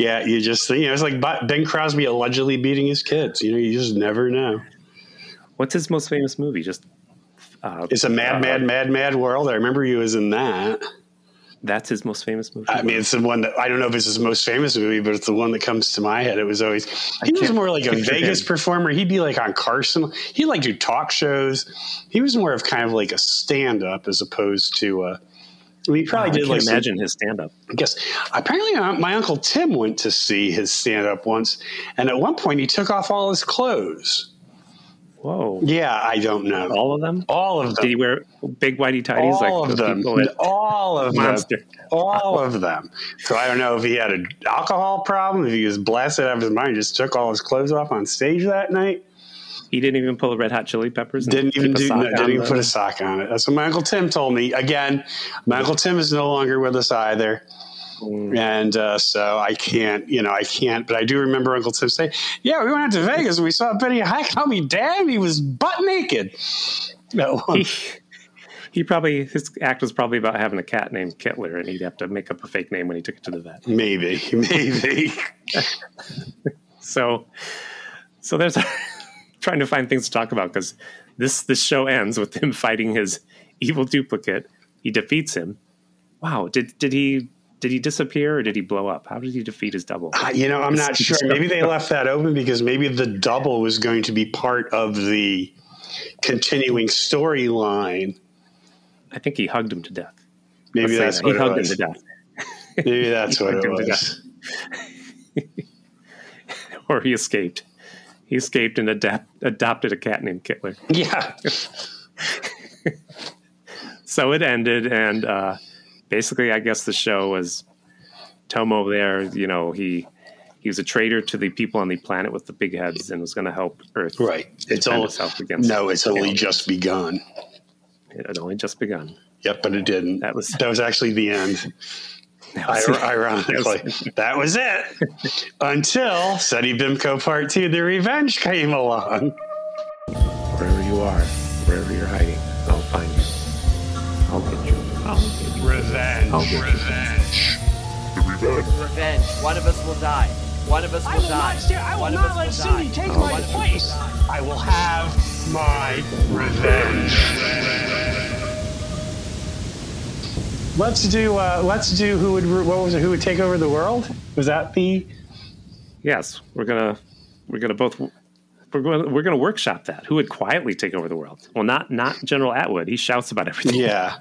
Yeah, you just you know it's like Bing Crosby allegedly beating his kids. You know, you just never know. What's his most famous movie? Just uh, It's a mad, uh, mad, mad, mad world. I remember he was in that. That's his most famous movie. I mean, it's the one that I don't know if it's his most famous movie, but it's the one that comes to my head. It was always he was more like a Vegas him. performer. He'd be like on Carson. He like do talk shows. He was more of kind of like a stand up as opposed to. Uh, I he probably I did can't like imagine his stand up. I guess apparently uh, my uncle Tim went to see his stand up once, and at one point he took off all his clothes. Whoa. Yeah, I don't know All of them? all of them. Did he wear big whitey tighties All like of them. All of them. All of them. So I don't know if he had an alcohol problem, if he was blasted out of his mind, just took all his clothes off on stage that night. He didn't even pull a Red Hot Chili Peppers. Didn't even do. No, didn't even put a sock on it. That's what my uncle Tim told me. Again, my uncle Tim is no longer with us either. Mm. And uh, so I can't, you know, I can't. But I do remember Uncle Tim saying, "Yeah, we went out to Vegas and we saw Benny Hackett. I'll be damned, he was butt naked." No. He, he probably his act was probably about having a cat named Kittler, and he'd have to make up a fake name when he took it to the vet. Maybe, maybe. So, so there's trying to find things to talk about because this this show ends with him fighting his evil duplicate. He defeats him. Wow did did he did he disappear or did he blow up? How did he defeat his double? Uh, You know, I'm not sure. Maybe they left that open because maybe the double was going to be part of the continuing storyline. I think he hugged him to death. Maybe Let's that's that. what he it hugged was. him to death. Maybe that's what it hugged him to was. or he escaped. He escaped and adapt, adopted a cat named Kittler. Yeah. So it ended, and uh, basically, I guess the show was Tomo there. You know, he he was a traitor to the people on the planet with the big heads, and was going to help Earth. Right. It's all itself against. no. It's only aliens. just begun. It had only just begun. Yep, but it didn't. That was- that was actually the end. That Ironically, that was it. Until Seti Bimco Part Two: The Revenge came along. wherever you are, wherever you're hiding, I'll find you. I'll get you. I'll get you. Revenge. I'll get you. Revenge. Revenge. One of us will die. One of us will I will die. not stand. I will One not us let will Cindy take One my of us will place. I will have my revenge. Let's do. Uh, let's do. Who would? What was it? Who would take over the world? Was that the? Yes, we're gonna we're gonna both we're going we're gonna workshop that. Who would quietly take over the world? Well, not not General Atwood. He shouts about everything. Yeah.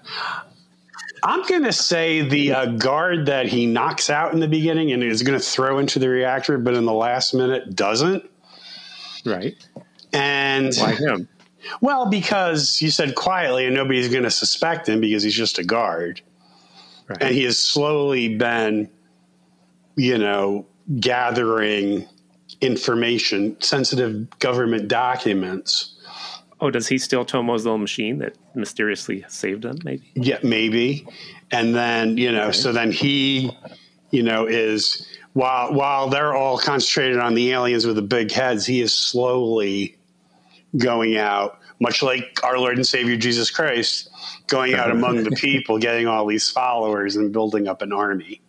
I'm going to say the uh, guard that he knocks out in the beginning and is going to throw into the reactor, but in the last minute doesn't. Right? And Why him? well, because you said quietly and nobody's going to suspect him because he's just a guard. Right. and he has slowly been, you know, gathering information, sensitive government documents. oh, does he steal Tomo's little machine that mysteriously saved him? Maybe. Yeah, maybe. And then, you know, so then he, you know, is while while they're all concentrated on the aliens with the big heads, he is slowly going out, much like our Lord and Savior Jesus Christ, going out among the people, getting all these followers and building up an army.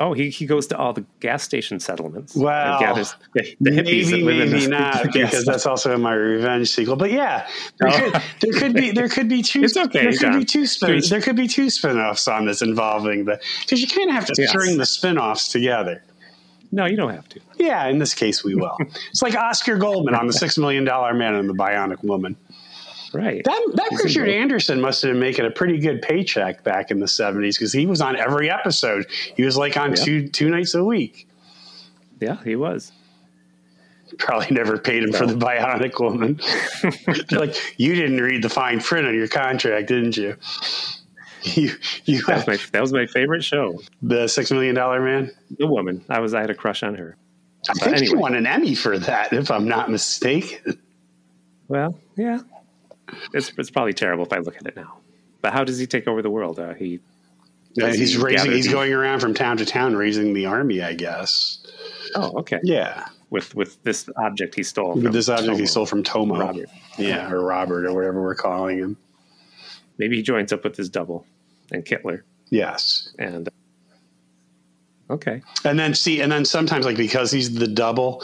Oh, he, he goes to all the gas station settlements. Well, gathers the, the maybe, maybe the- not, because that's also in my revenge sequel. But yeah, there, Oh. could, there could be there could be two. It's okay, There could John. be two spin. Please. There could be two spin-offs on this involving the because you kind of have to Yes. string the spin-offs together. No, you don't have to. Yeah, in this case, we will. it's like Oscar Goldman on the Six Million Dollar Man and the Bionic Woman. Right. That Richard. Anderson must have been making a pretty good paycheck back in the seventies because he was on every episode. He was like on Yeah. two two nights a week. yeah, he was. Probably never paid him for the Bionic Woman. Like, you didn't read the fine print on your contract, didn't you? You you That was my that was my favorite show. the Six Million Dollar Man. The woman. I was I had a crush on her. I think he anyway. won an Emmy for that, if I'm not mistaken. Well, yeah. It's it's probably terrible if I look at it now. But how does he take over the world? Uh, he Yeah, he's he raising. He's going around from town to town raising the army. I guess. oh okay Yeah, with with this object he stole with this object he stole from Tomo. Robert. Yeah, or Robert, or whatever we're calling him. Maybe he joins up with his double and Kittler Yes, and okay and then see, and then sometimes like because he's the double,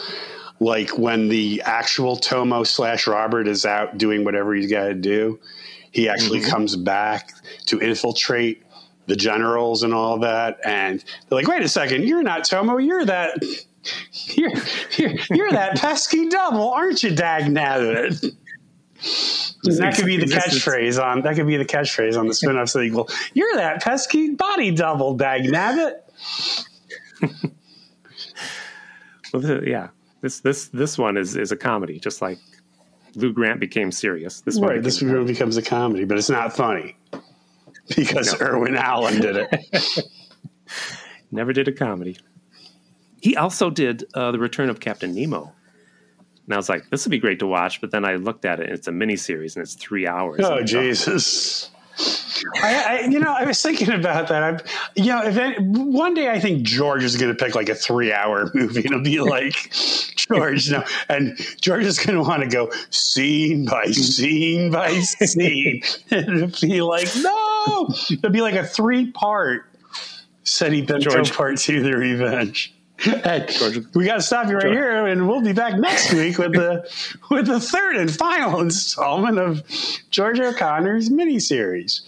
like when the actual Tomo slash Robert is out doing whatever he's got to do, he actually comes back to infiltrate the generals and all that, and they're like, "Wait a second, you're not Tomo, you're that." You're, you're, you're that pesky double, aren't you, Dag Nabbit? That could be the catchphrase on that could be the catchphrase on the spin-off sequel. You're that pesky body double, Dag Nabbit. well yeah this this this one is is a comedy just like Lou Grant became serious. This one Right, this becomes a comedy, but it's not funny because Irwin Allen did it. never did a comedy. He also did uh, the return of Captain Nemo. And I was like this would be great to watch but then I looked at it and it's a mini series and it's three hours. Oh Jesus! I, I, you know, I was thinking about that. I'm, you know, if any, one day I think George is going to pick like a three-hour movie. And it'll be like George, no, and George is going to want to go scene by scene by scene, and it'll be like no, it'll be like a three-part Seti Bimco George. Part Two: The Revenge. George- we got to stop you right here, and we'll be back next week with the with the third and final installment of George O'Connor's miniseries.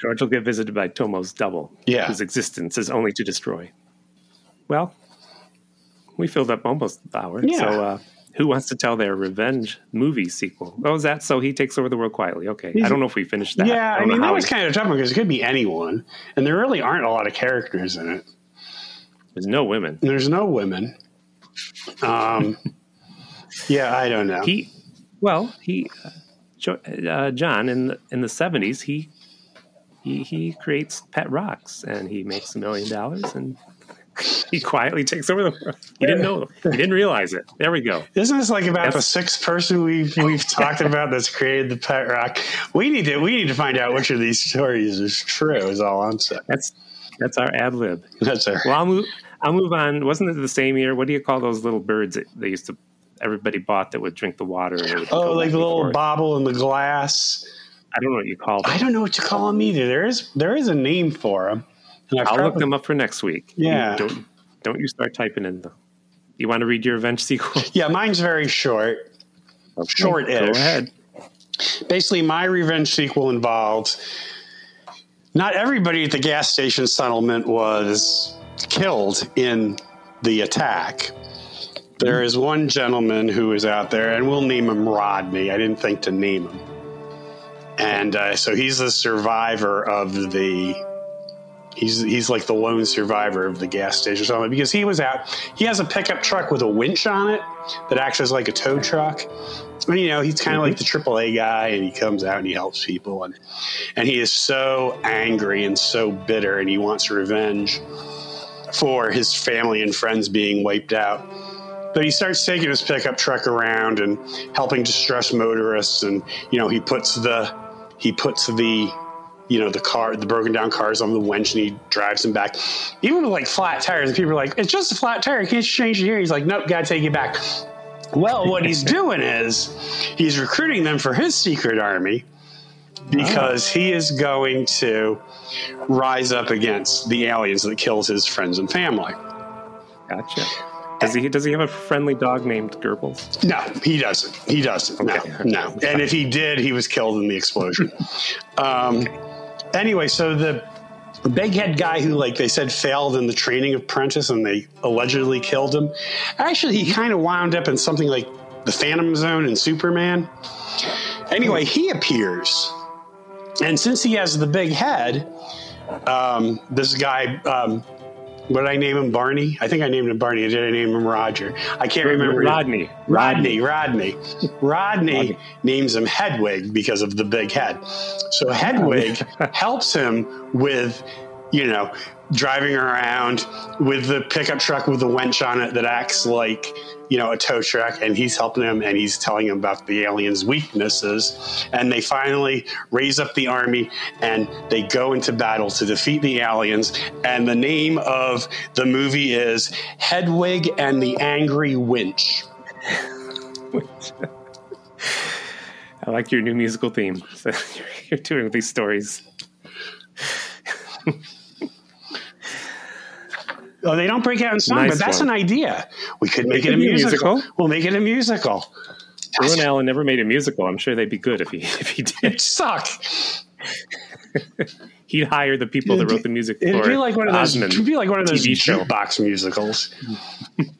George will get visited by Tomo's double Yeah. whose existence is only to destroy well we filled up almost the hour Yeah. so uh, who wants to tell their revenge movie sequel oh is that so he takes over the world quietly okay I don't know if we finished that Yeah, I don't mean that was kind of tough because it could be anyone, and there really aren't a lot of characters in it. There's no women There's no women. Um, yeah, I don't know. he well he uh, uh, john in the in the 70s he he he creates pet rocks and he makes a million dollars and he quietly takes over the world he didn't know he didn't realize it there we go Isn't this like about the sixth person we've we've talked about that's created the pet rock? We need to we need to find out which of these stories is true. Is all I'm saying. that's that's our ad lib That's our Well, I'll move. I'll move on. Wasn't it the same year? What do you call those little birds that they used to? Everybody bought that would drink the water. Oh, like the little forth. bobble in the glass. I don't know what you call them. I don't know what to call them either. There is there is a name for them. I'll look them up for next week. You Yeah. don't don't you start typing in the. You want to read your revenge sequel? Yeah, mine's very short. Short-ish. Go ahead. basically my revenge sequel involved not everybody at the gas station settlement was killed in the attack there is one gentleman who is out there and we'll name him rodney i didn't think to name him and uh, so he's the survivor of the He's he's like the lone survivor of the gas station something because he was out. He has a pickup truck with a winch on it that acts as like a tow truck. And, you know, he's kind of like mm-hmm. the AAA guy, and he comes out and he helps people, and and he is so angry and so bitter, and he wants revenge for his family and friends being wiped out. But he starts taking his pickup truck around and helping distressed motorists, and you know, he puts the he puts the you know the car the broken down cars on the winch and he drives them back. Even with like flat tires and people are like it's just a flat tire. Can't you change it here? He's like nope gotta take it back well what he's doing is he's recruiting them for his secret army because he is going to rise up against the aliens that kills his friends and family Gotcha. Does he does he have a friendly dog named Goebbels? No, he doesn't. He doesn't. Okay. No, no. And if he did, he was killed in the explosion. um, Anyway, so the big head guy who, like they said, failed in the training of Prentice and they allegedly killed him. Actually, he kind of wound up in something like the Phantom Zone and Superman. Anyway, he appears, and since he has the big head, um, this guy. Um, what did I name him? Barney? I think I named him Barney. Or did I name him Roger? I can't remember. Rodney. Rodney, Rodney. Rodney names him Hedwig because of the big head. So Hedwig helps him with, you know, driving around with the pickup truck with the wench on it that acts like, you know, a tow truck. And he's helping him and he's telling him about the aliens' weaknesses. And they finally raise up the army and they go into battle to defeat the aliens. And the name of the movie is Hedwig and the Angry Winch. I like your new musical theme. So you're, doing these stories. Oh, they don't break out in song, Nice but that's one. an idea. We could make It it a could be a musical. musical. We'll make it a musical. Irwin Allen never made a musical. I'm sure they'd be good if he if he did. It'd suck. He'd hire the people that wrote the music It'd for be like one of those. Osmond It'd be like one of those TV show. jukebox musicals.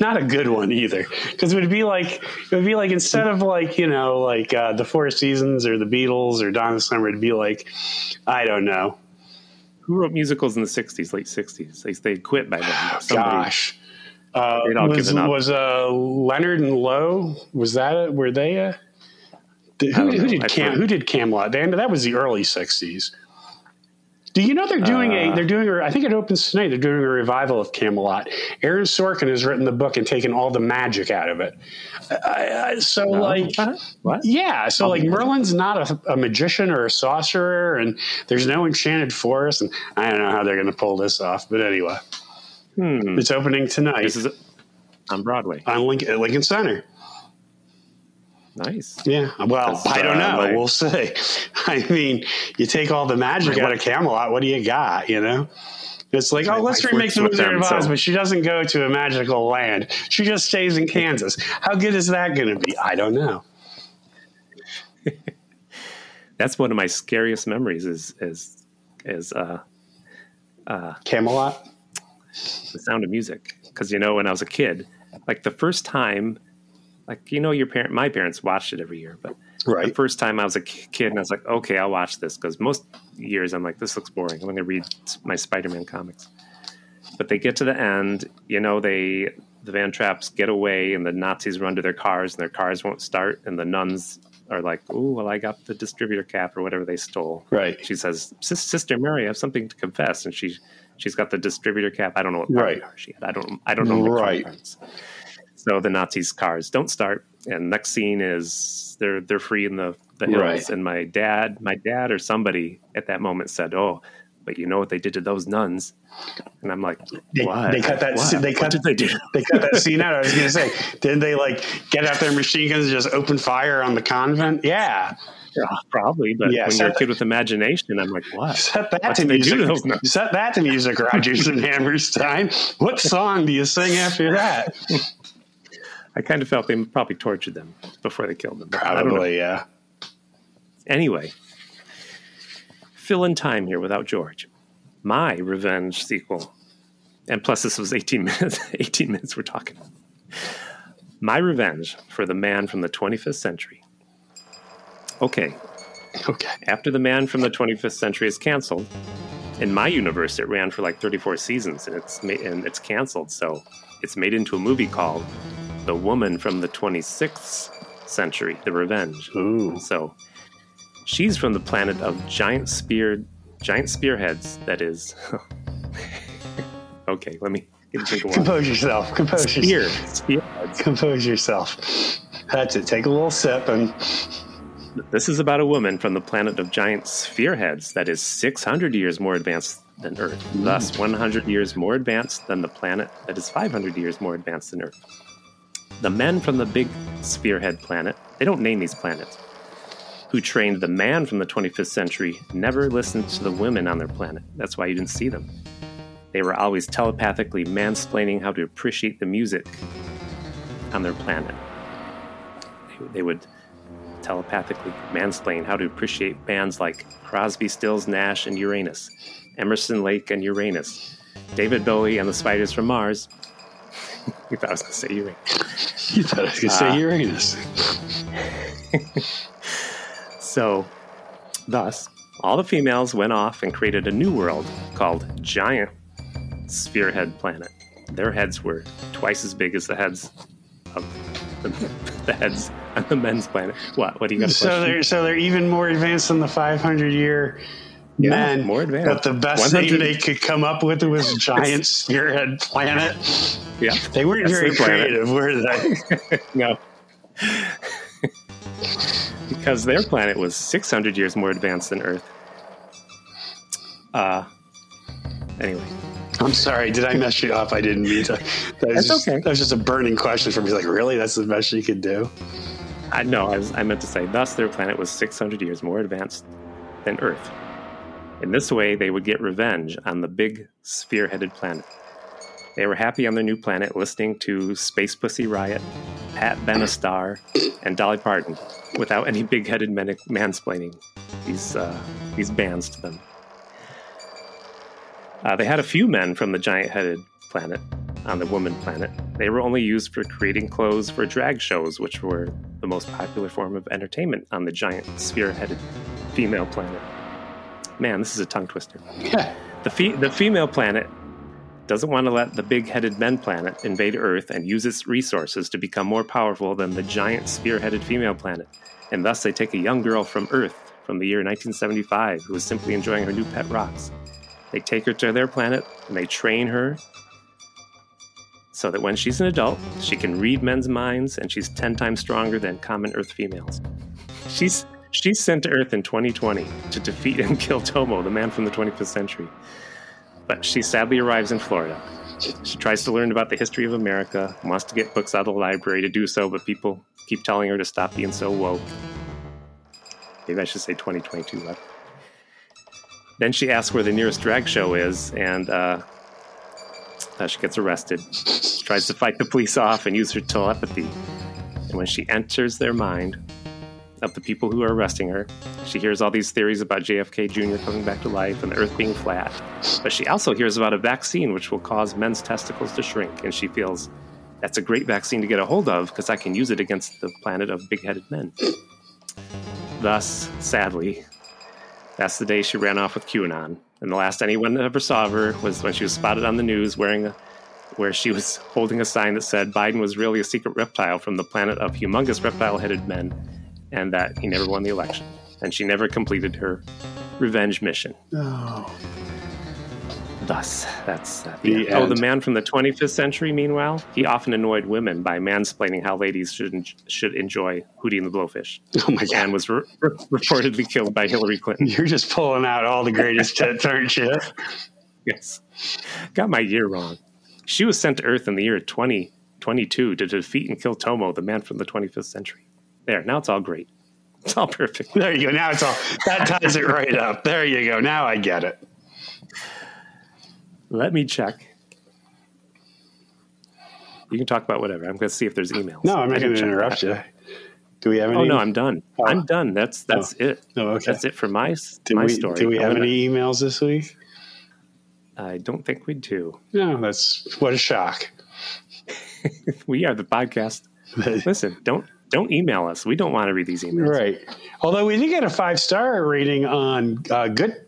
Not a good one either, because it would be like it would be like instead of like you know like uh, the Four Seasons or the Beatles or Donna Summer, it'd be like I don't know. Who wrote musicals in the '60s, late '60s? They they'd quit by then. Somebody- Gosh, uh, was was uh, Lerner and Loewe? Was that it? Were they? Uh, did, who, who did Cam, who did Camelot? They, that was the early '60s. Do you know they're doing a? Uh, They're doing. A, I think it opens tonight. They're doing a revival of Camelot. Aaron Sorkin has written the book and taken all the magic out of it. I, so No? like. What? Yeah, so like Merlin's not a, a magician or a sorcerer, and there's no enchanted forest, and I don't know how they're going to pull this off. But anyway, Hmm. it's opening tonight This is on Broadway. on Lincoln, at Lincoln Center. Nice. Yeah, well, 'Cause, I don't uh, know. We'll see. I mean, you take all the magic out of Camelot. What do you got? You know, it's like, oh, let's remake the Wizard of Oz, so- but she doesn't go to a magical land. She just stays in Kansas. How good is that going to be? I don't know. That's one of my scariest memories. Is is is uh, Camelot. the sound of music because you know when I was a kid, like the first time, like you know your parent, my parents watched it every year, but right. the first time I was a kid and I was like, okay, I'll watch this because most years I'm like, this looks boring. I'm going to read my Spider-Man comics. But they get to the end, you know, they the Von Trapps get away and the Nazis run to their cars and their cars won't start and the nuns are like, oh, well, I got the distributor cap or whatever they stole. Right. She says, "Sis- Sister Mary, I have something to confess, and she she's got the distributor cap. I don't know what part Right. she had. I don't I don't know Right. So the Nazis' cars don't start, and next scene is they're they're free in the the hills. Right. And my dad, my dad or somebody at that moment said, "Oh, but you know what they did to those nuns?" And I'm like, They, "What? they cut that. What? They What cut. did they do?" They cut that scene out. I was going to say, didn't they like get out their machine guns and just open fire on the convent? Yeah, Yeah, probably, but Yeah, when you're a kid with imagination, I'm like, "What?" set that What to music. to those nuns? Set that to music, Rodgers and Hammerstein. What song do you sing after that? I kind of felt they probably tortured them before they killed them. I don't know. Probably, yeah. Anyway, fill in time here without George. My revenge sequel, and plus this was 18 minutes. 18 minutes we're talking. My revenge for the man from the 25th century. Okay, Okay. After The Man from the 25th Century is canceled, in my universe, it ran for like 34 seasons and it's ma- and it's canceled. So it's made into a movie called The Woman from the 26th Century, The Revenge. Ooh. So she's from the planet of giant spear, giant spearheads. That is. okay, let me get a drink of water. Compose yourself. Compose Spear, yourself. spearheads. Compose yourself. That's it. Take a little sip and This is about a woman from the planet of giant sphereheads that is 600 years more advanced than Earth, thus 100 years more advanced than the planet that is 500 years more advanced than Earth. The men from the big spearhead planet, they don't name these planets, who trained the man from the 25th century never listened to the women on their planet. That's why you didn't see them. They were always telepathically mansplaining how to appreciate the music on their planet. They- would telepathically mansplain how to appreciate bands like Crosby, Stills, Nash, and Uranus, Emerson, Lake, and Uranus, David Bowie and the Spiders from Mars. you thought I was going to say Uranus. you thought I was going to say Ah. Uranus. So, thus, all the females went off and created a new world called Giant Spherehead Planet. Their heads were twice as big as the heads of the, the heads on the men's planet. What? What do you got? a So question? they're so they're even more advanced than the 500 year Yeah, men. more advanced. But the best thing they could come up with was giant spearhead planet. Yeah. They weren't very planet. creative, were they? No. because their planet was 600 years more advanced than Earth. Uh, anyway, I'm sorry. Did I mess you up? I didn't mean to. That was, just, okay. that was just a burning question for me. Like, really? That's the best you could do? I no, I, was, I meant to say, thus their planet was 600 years more advanced than Earth. In this way, they would get revenge on the big sphere headed planet. They were happy on their new planet listening to Space Pussy Riot, Pat Benatar, and Dolly Parton without any big headed men- mansplaining these, uh, these bands to them. Uh, they had a few men from the giant headed planet on the woman planet. They were only used for creating clothes for drag shows, which were the most popular form of entertainment on the giant sphere headed female planet. Man, this is a tongue twister. The, fe- the female planet doesn't want to let the big headed men planet invade Earth and use its resources to become more powerful than the giant spear headed female planet. And thus they take a young girl from Earth from the year 1975 who is simply enjoying her new pet rocks. They take her to their planet and they train her so that when she's an adult, she can read men's minds and she's 10 times stronger than common Earth females. She's she's sent to Earth in 2020 to defeat and kill Tomo, the man from the 25th century. But she sadly arrives in Florida. She tries to learn about the history of America, wants to get books out of the library to do so, but people keep telling her to stop being so woke. Maybe I should say 2022. But then she asks where the nearest drag show is, and uh, uh, she gets arrested. She tries to fight the police off and use her telepathy. And when she enters their mind of the people who are arresting her, she hears all these theories about JFK Jr. coming back to life and the Earth being flat. But she also hears about a vaccine which will cause men's testicles to shrink, and she feels that's a great vaccine to get a hold of because I can use it against the planet of big headed men. Thus, sadly, that's the day she ran off with QAnon. And the last anyone ever saw of her was when she was spotted on the news wearing a, where she was holding a sign that said Biden was really a secret reptile from the planet of humongous reptile headed men and that he never won the election. And she never completed her revenge mission. Oh. Thus, that's uh, The the, oh. The man from the 25th century, meanwhile, he often annoyed women by mansplaining how ladies should should enjoy Hootie and the Blowfish, oh my God. and was re- re- reportedly killed by Hillary Clinton. You're just pulling out all the greatest tits, aren't you? Yes, got my year wrong. She was sent to Earth in the year 2022 to defeat and kill Tomo, the man from the 25th century. There, now it's all great. It's all perfect. There you go. Now it's all that ties it right up. There you go. Now I get it. Let me check. You can talk about whatever. I'm going to see if there's emails. No, I'm not going to interrupt that. you. Do we have oh, any? Oh no, I'm done. Oh. I'm done. That's that's oh. it. Oh, okay. That's it for my Did my we, story. Do we have gonna- any emails this week? I don't think we do. No, that's what a shock. We are the podcast. Listen, don't don't email us. We don't want to read these emails. Right. Although we did get a five star rating on uh, good,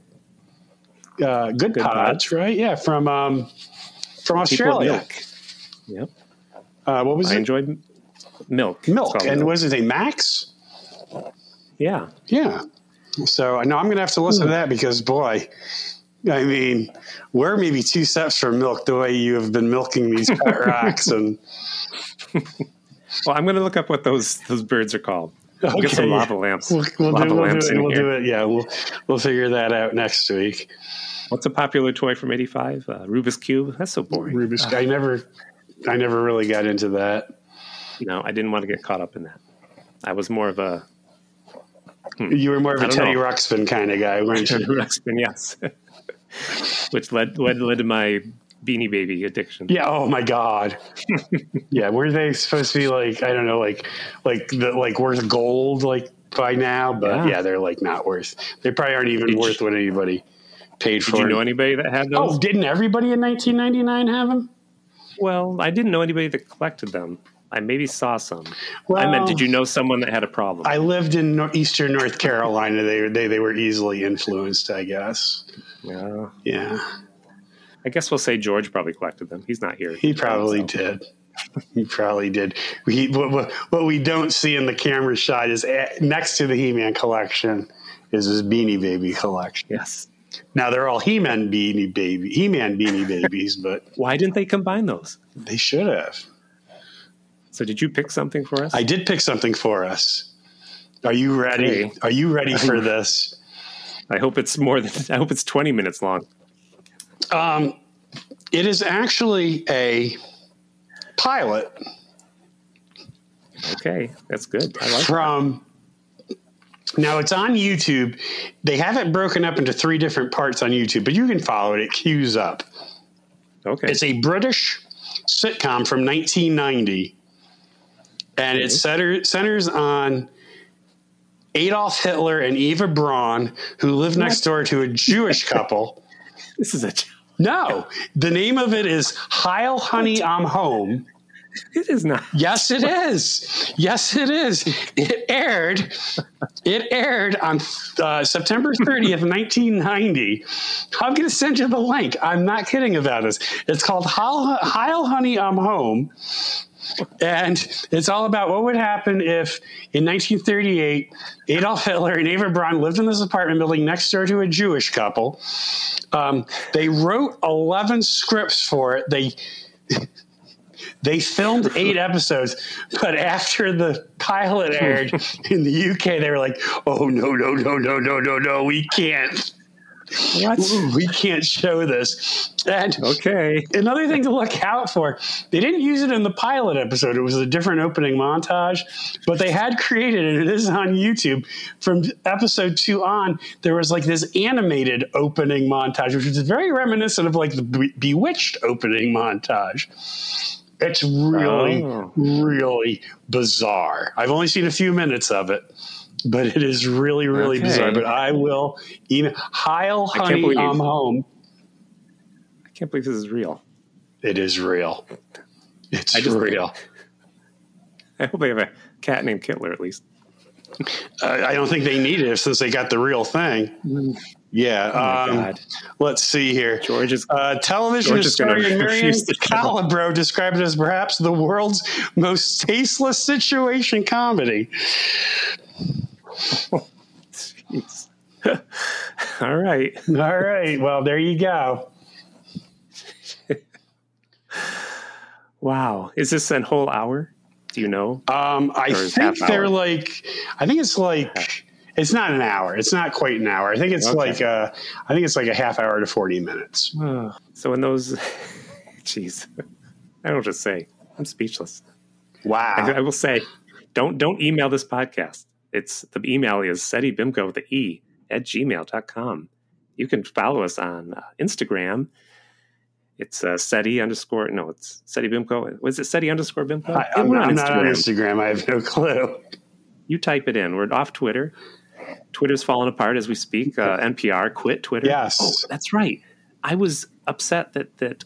uh, good, Goodpods, right? Yeah, from um, from Australia. milk. Yep. Uh, what was I it? enjoyed milk. Milk. And milk. was it a Max? yeah. Yeah. So I know I'm going to have to listen to that because boy, I mean, we're maybe two steps from milk the way you have been milking these pet rocks and Well, I'm going to look up what those those birds are called. We'll get some lava lamps. We'll, we'll, lava do, we'll, lamps do, it, we'll here. do it. Yeah, we'll we'll figure that out next week. What's a popular toy from '85? Uh, Rubik's cube. That's so boring. Rubik's. I never, I never really got into that. No, I didn't want to get caught up in that. I was more of a You were more of I a Teddy know. Ruxpin kind of guy, weren't you? Ruxpin, yes, which led, led led to my Beanie Baby addiction. Yeah. Oh my God. yeah. Were they supposed to be like I don't know, like like the like worth gold like by now? But Yeah. yeah, they're like not worth. They probably aren't even Did worth you- what anybody paid Did for. you know anybody that had those? oh, didn't everybody in 1999 have them? Well, I didn't know anybody that collected them. I maybe saw some. Well, I meant, did you know someone that had a problem? I lived in eastern North Carolina. They were they they were easily influenced, I guess. Yeah. Yeah, I guess we'll say George probably collected them. He's not here. he probably did. He probably did. We, what, what, what we don't see in the camera shot is a next to the He-Man collection is his Beanie Baby collection. Yes. Now they're all He-Man Beanie Baby, He-Man Beanie Babies, but Why didn't they combine those? they should have. So did you pick something for us? I did pick something for us. Are you ready? Okay. Are you ready for this? I hope it's more than. I hope it's twenty minutes long. Um, it is actually a pilot Okay, that's good. I like. from. Now it's on YouTube. They have it broken up into three different parts on YouTube, but you can follow it. It queues up. Okay. It's a British sitcom from 1990, and it center, centers on Adolf Hitler and Eva Braun, who live next door to a Jewish couple. this is a. No, the name of it is Heil Honey I'm Home. It is not. Yes, it is. Yes, it is. It aired. It aired on uh, September 30th, 1990. I'm going to send you the link. I'm not kidding about this. It's called Heil, Heil Honey, I'm Home. And it's all about what would happen if in 1938 Adolf Hitler and Eva Braun lived in this apartment building next door to a Jewish couple. Um, they wrote 11 scripts for it. They they filmed eight episodes, but after the pilot aired in the UK, they were like, "Oh no, no, no, no, no, no, no, we can't, What? we can't show this." And Okay. another thing to look out for, they didn't use it in the pilot episode. It was a different opening montage, but they had created it. It is on YouTube from episode two on. There was like this animated opening montage, which is very reminiscent of like the Be- Bewitched opening montage. It's really, Oh. really bizarre. I've only seen a few minutes of it, but it is really, really Okay. bizarre. But I will email Heil Honey, believe- I'm home. I can't believe this is real. It is real. It's I just- real. I hope they have a cat named Kittler at least. Uh, I don't think they need it since they got the real thing. Yeah. Oh um, God. let's see here. George is. Uh, television George historian Marian to. Calabro described it as perhaps the world's most tasteless situation comedy. Jeez. All right. All right. Well, there you go. Wow. Is this a whole hour? Do you know? Um, I think they're hour? like, I think it's like, it's not an hour. It's not quite an hour. I think it's Okay. like, uh, I think it's like a half hour to 40 minutes. So in those, jeez, I don't just say. I'm speechless. Wow. I, I will say, don't don't email this podcast. It's the email is setibimco with the e at gmail.com. You can follow us on uh, Instagram. It's uh, SETI underscore, no, it's SETI BIMCO. Was it SETI underscore BIMCO? I, I'm, We're I'm not on Instagram. I have no clue. You type it in. We're off Twitter. Twitter's falling apart as we speak. Uh, NPR quit Twitter. Yes. Oh, that's right. I was upset that that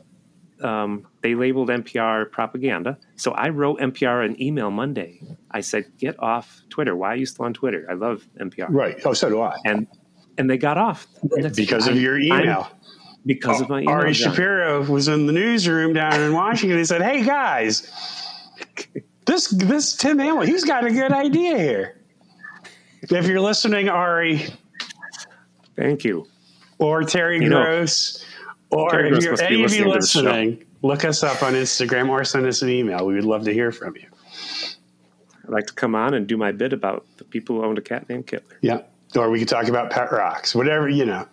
um, they labeled NPR propaganda. So I wrote NPR an email Monday. I said, "Get off Twitter. Why are you still on Twitter? I love NPR." Right. Oh, so do I. And and they got off That's- Because of I'm- your I'm- email. because of my email. Ari John. Shapiro was in the newsroom down in Washington. He said, "Hey guys, this this Tim Hamlin, he's got a good idea here. If you're listening, Ari Thank you. or Terry You know, Gross, or if you're any of you listening to the show. listening, look us up on Instagram or send us an email. We would love to hear from you. I'd like to come on and do my bit about the people who owned a cat named Kittler. Yeah, or we could talk about pet rocks, whatever you know.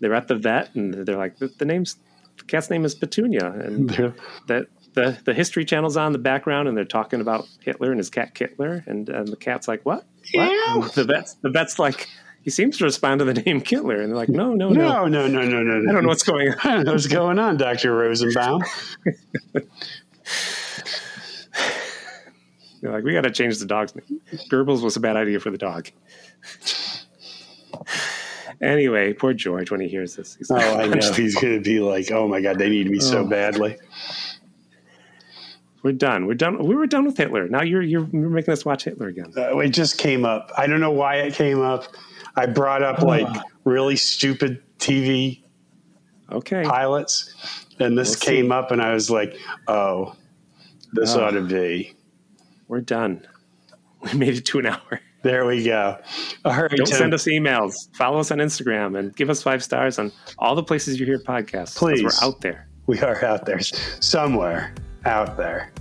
They're at the vet and they're like, the, the name's the cat's name is Petunia, and that the the History Channel's on the background, and they're talking about Hitler and his cat Kittler, and, and the cat's like, what? What? And The vet's the vet's like, he seems to respond to the name Kittler, and they're like, no, no, no, No, no, no, no, no. I don't know what's going on. I don't know what's going on, Doctor Rosenbaum. They're like, we got to change the dog's name. Goebbels was a bad idea for the dog. anyway, poor George when he hears this. He's Oh, I know. He's going to be like, oh my God, they need me so Oh. badly. We're done. We're done. We were done with Hitler. Now you're you're, you're making us watch Hitler again. Uh, it just came up. I don't know why it came up. I brought up ah. like really stupid TV Okay. pilots, and this We'll see. came up, and I was like, oh, this Oh. ought to be. We're done. We made it to an hour. There we go. All right, Don't Tim, send us emails. Follow us on Instagram and give us five stars on all the places you hear podcasts. Please. We're out there. we are out there somewhere out there.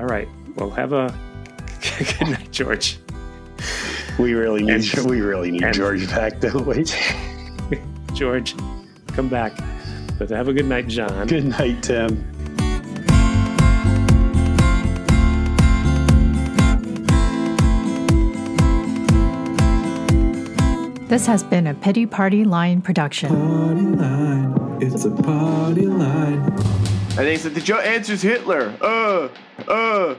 All right. Well, have a good night, George. We really need And- we really need and- George back, don't we? George, come back. But have a good night, John. Good night, Tim. This has been a Pity Party Line production. Party line, it's a party line. And they said, the Joe answers Hitler. Uh, uh.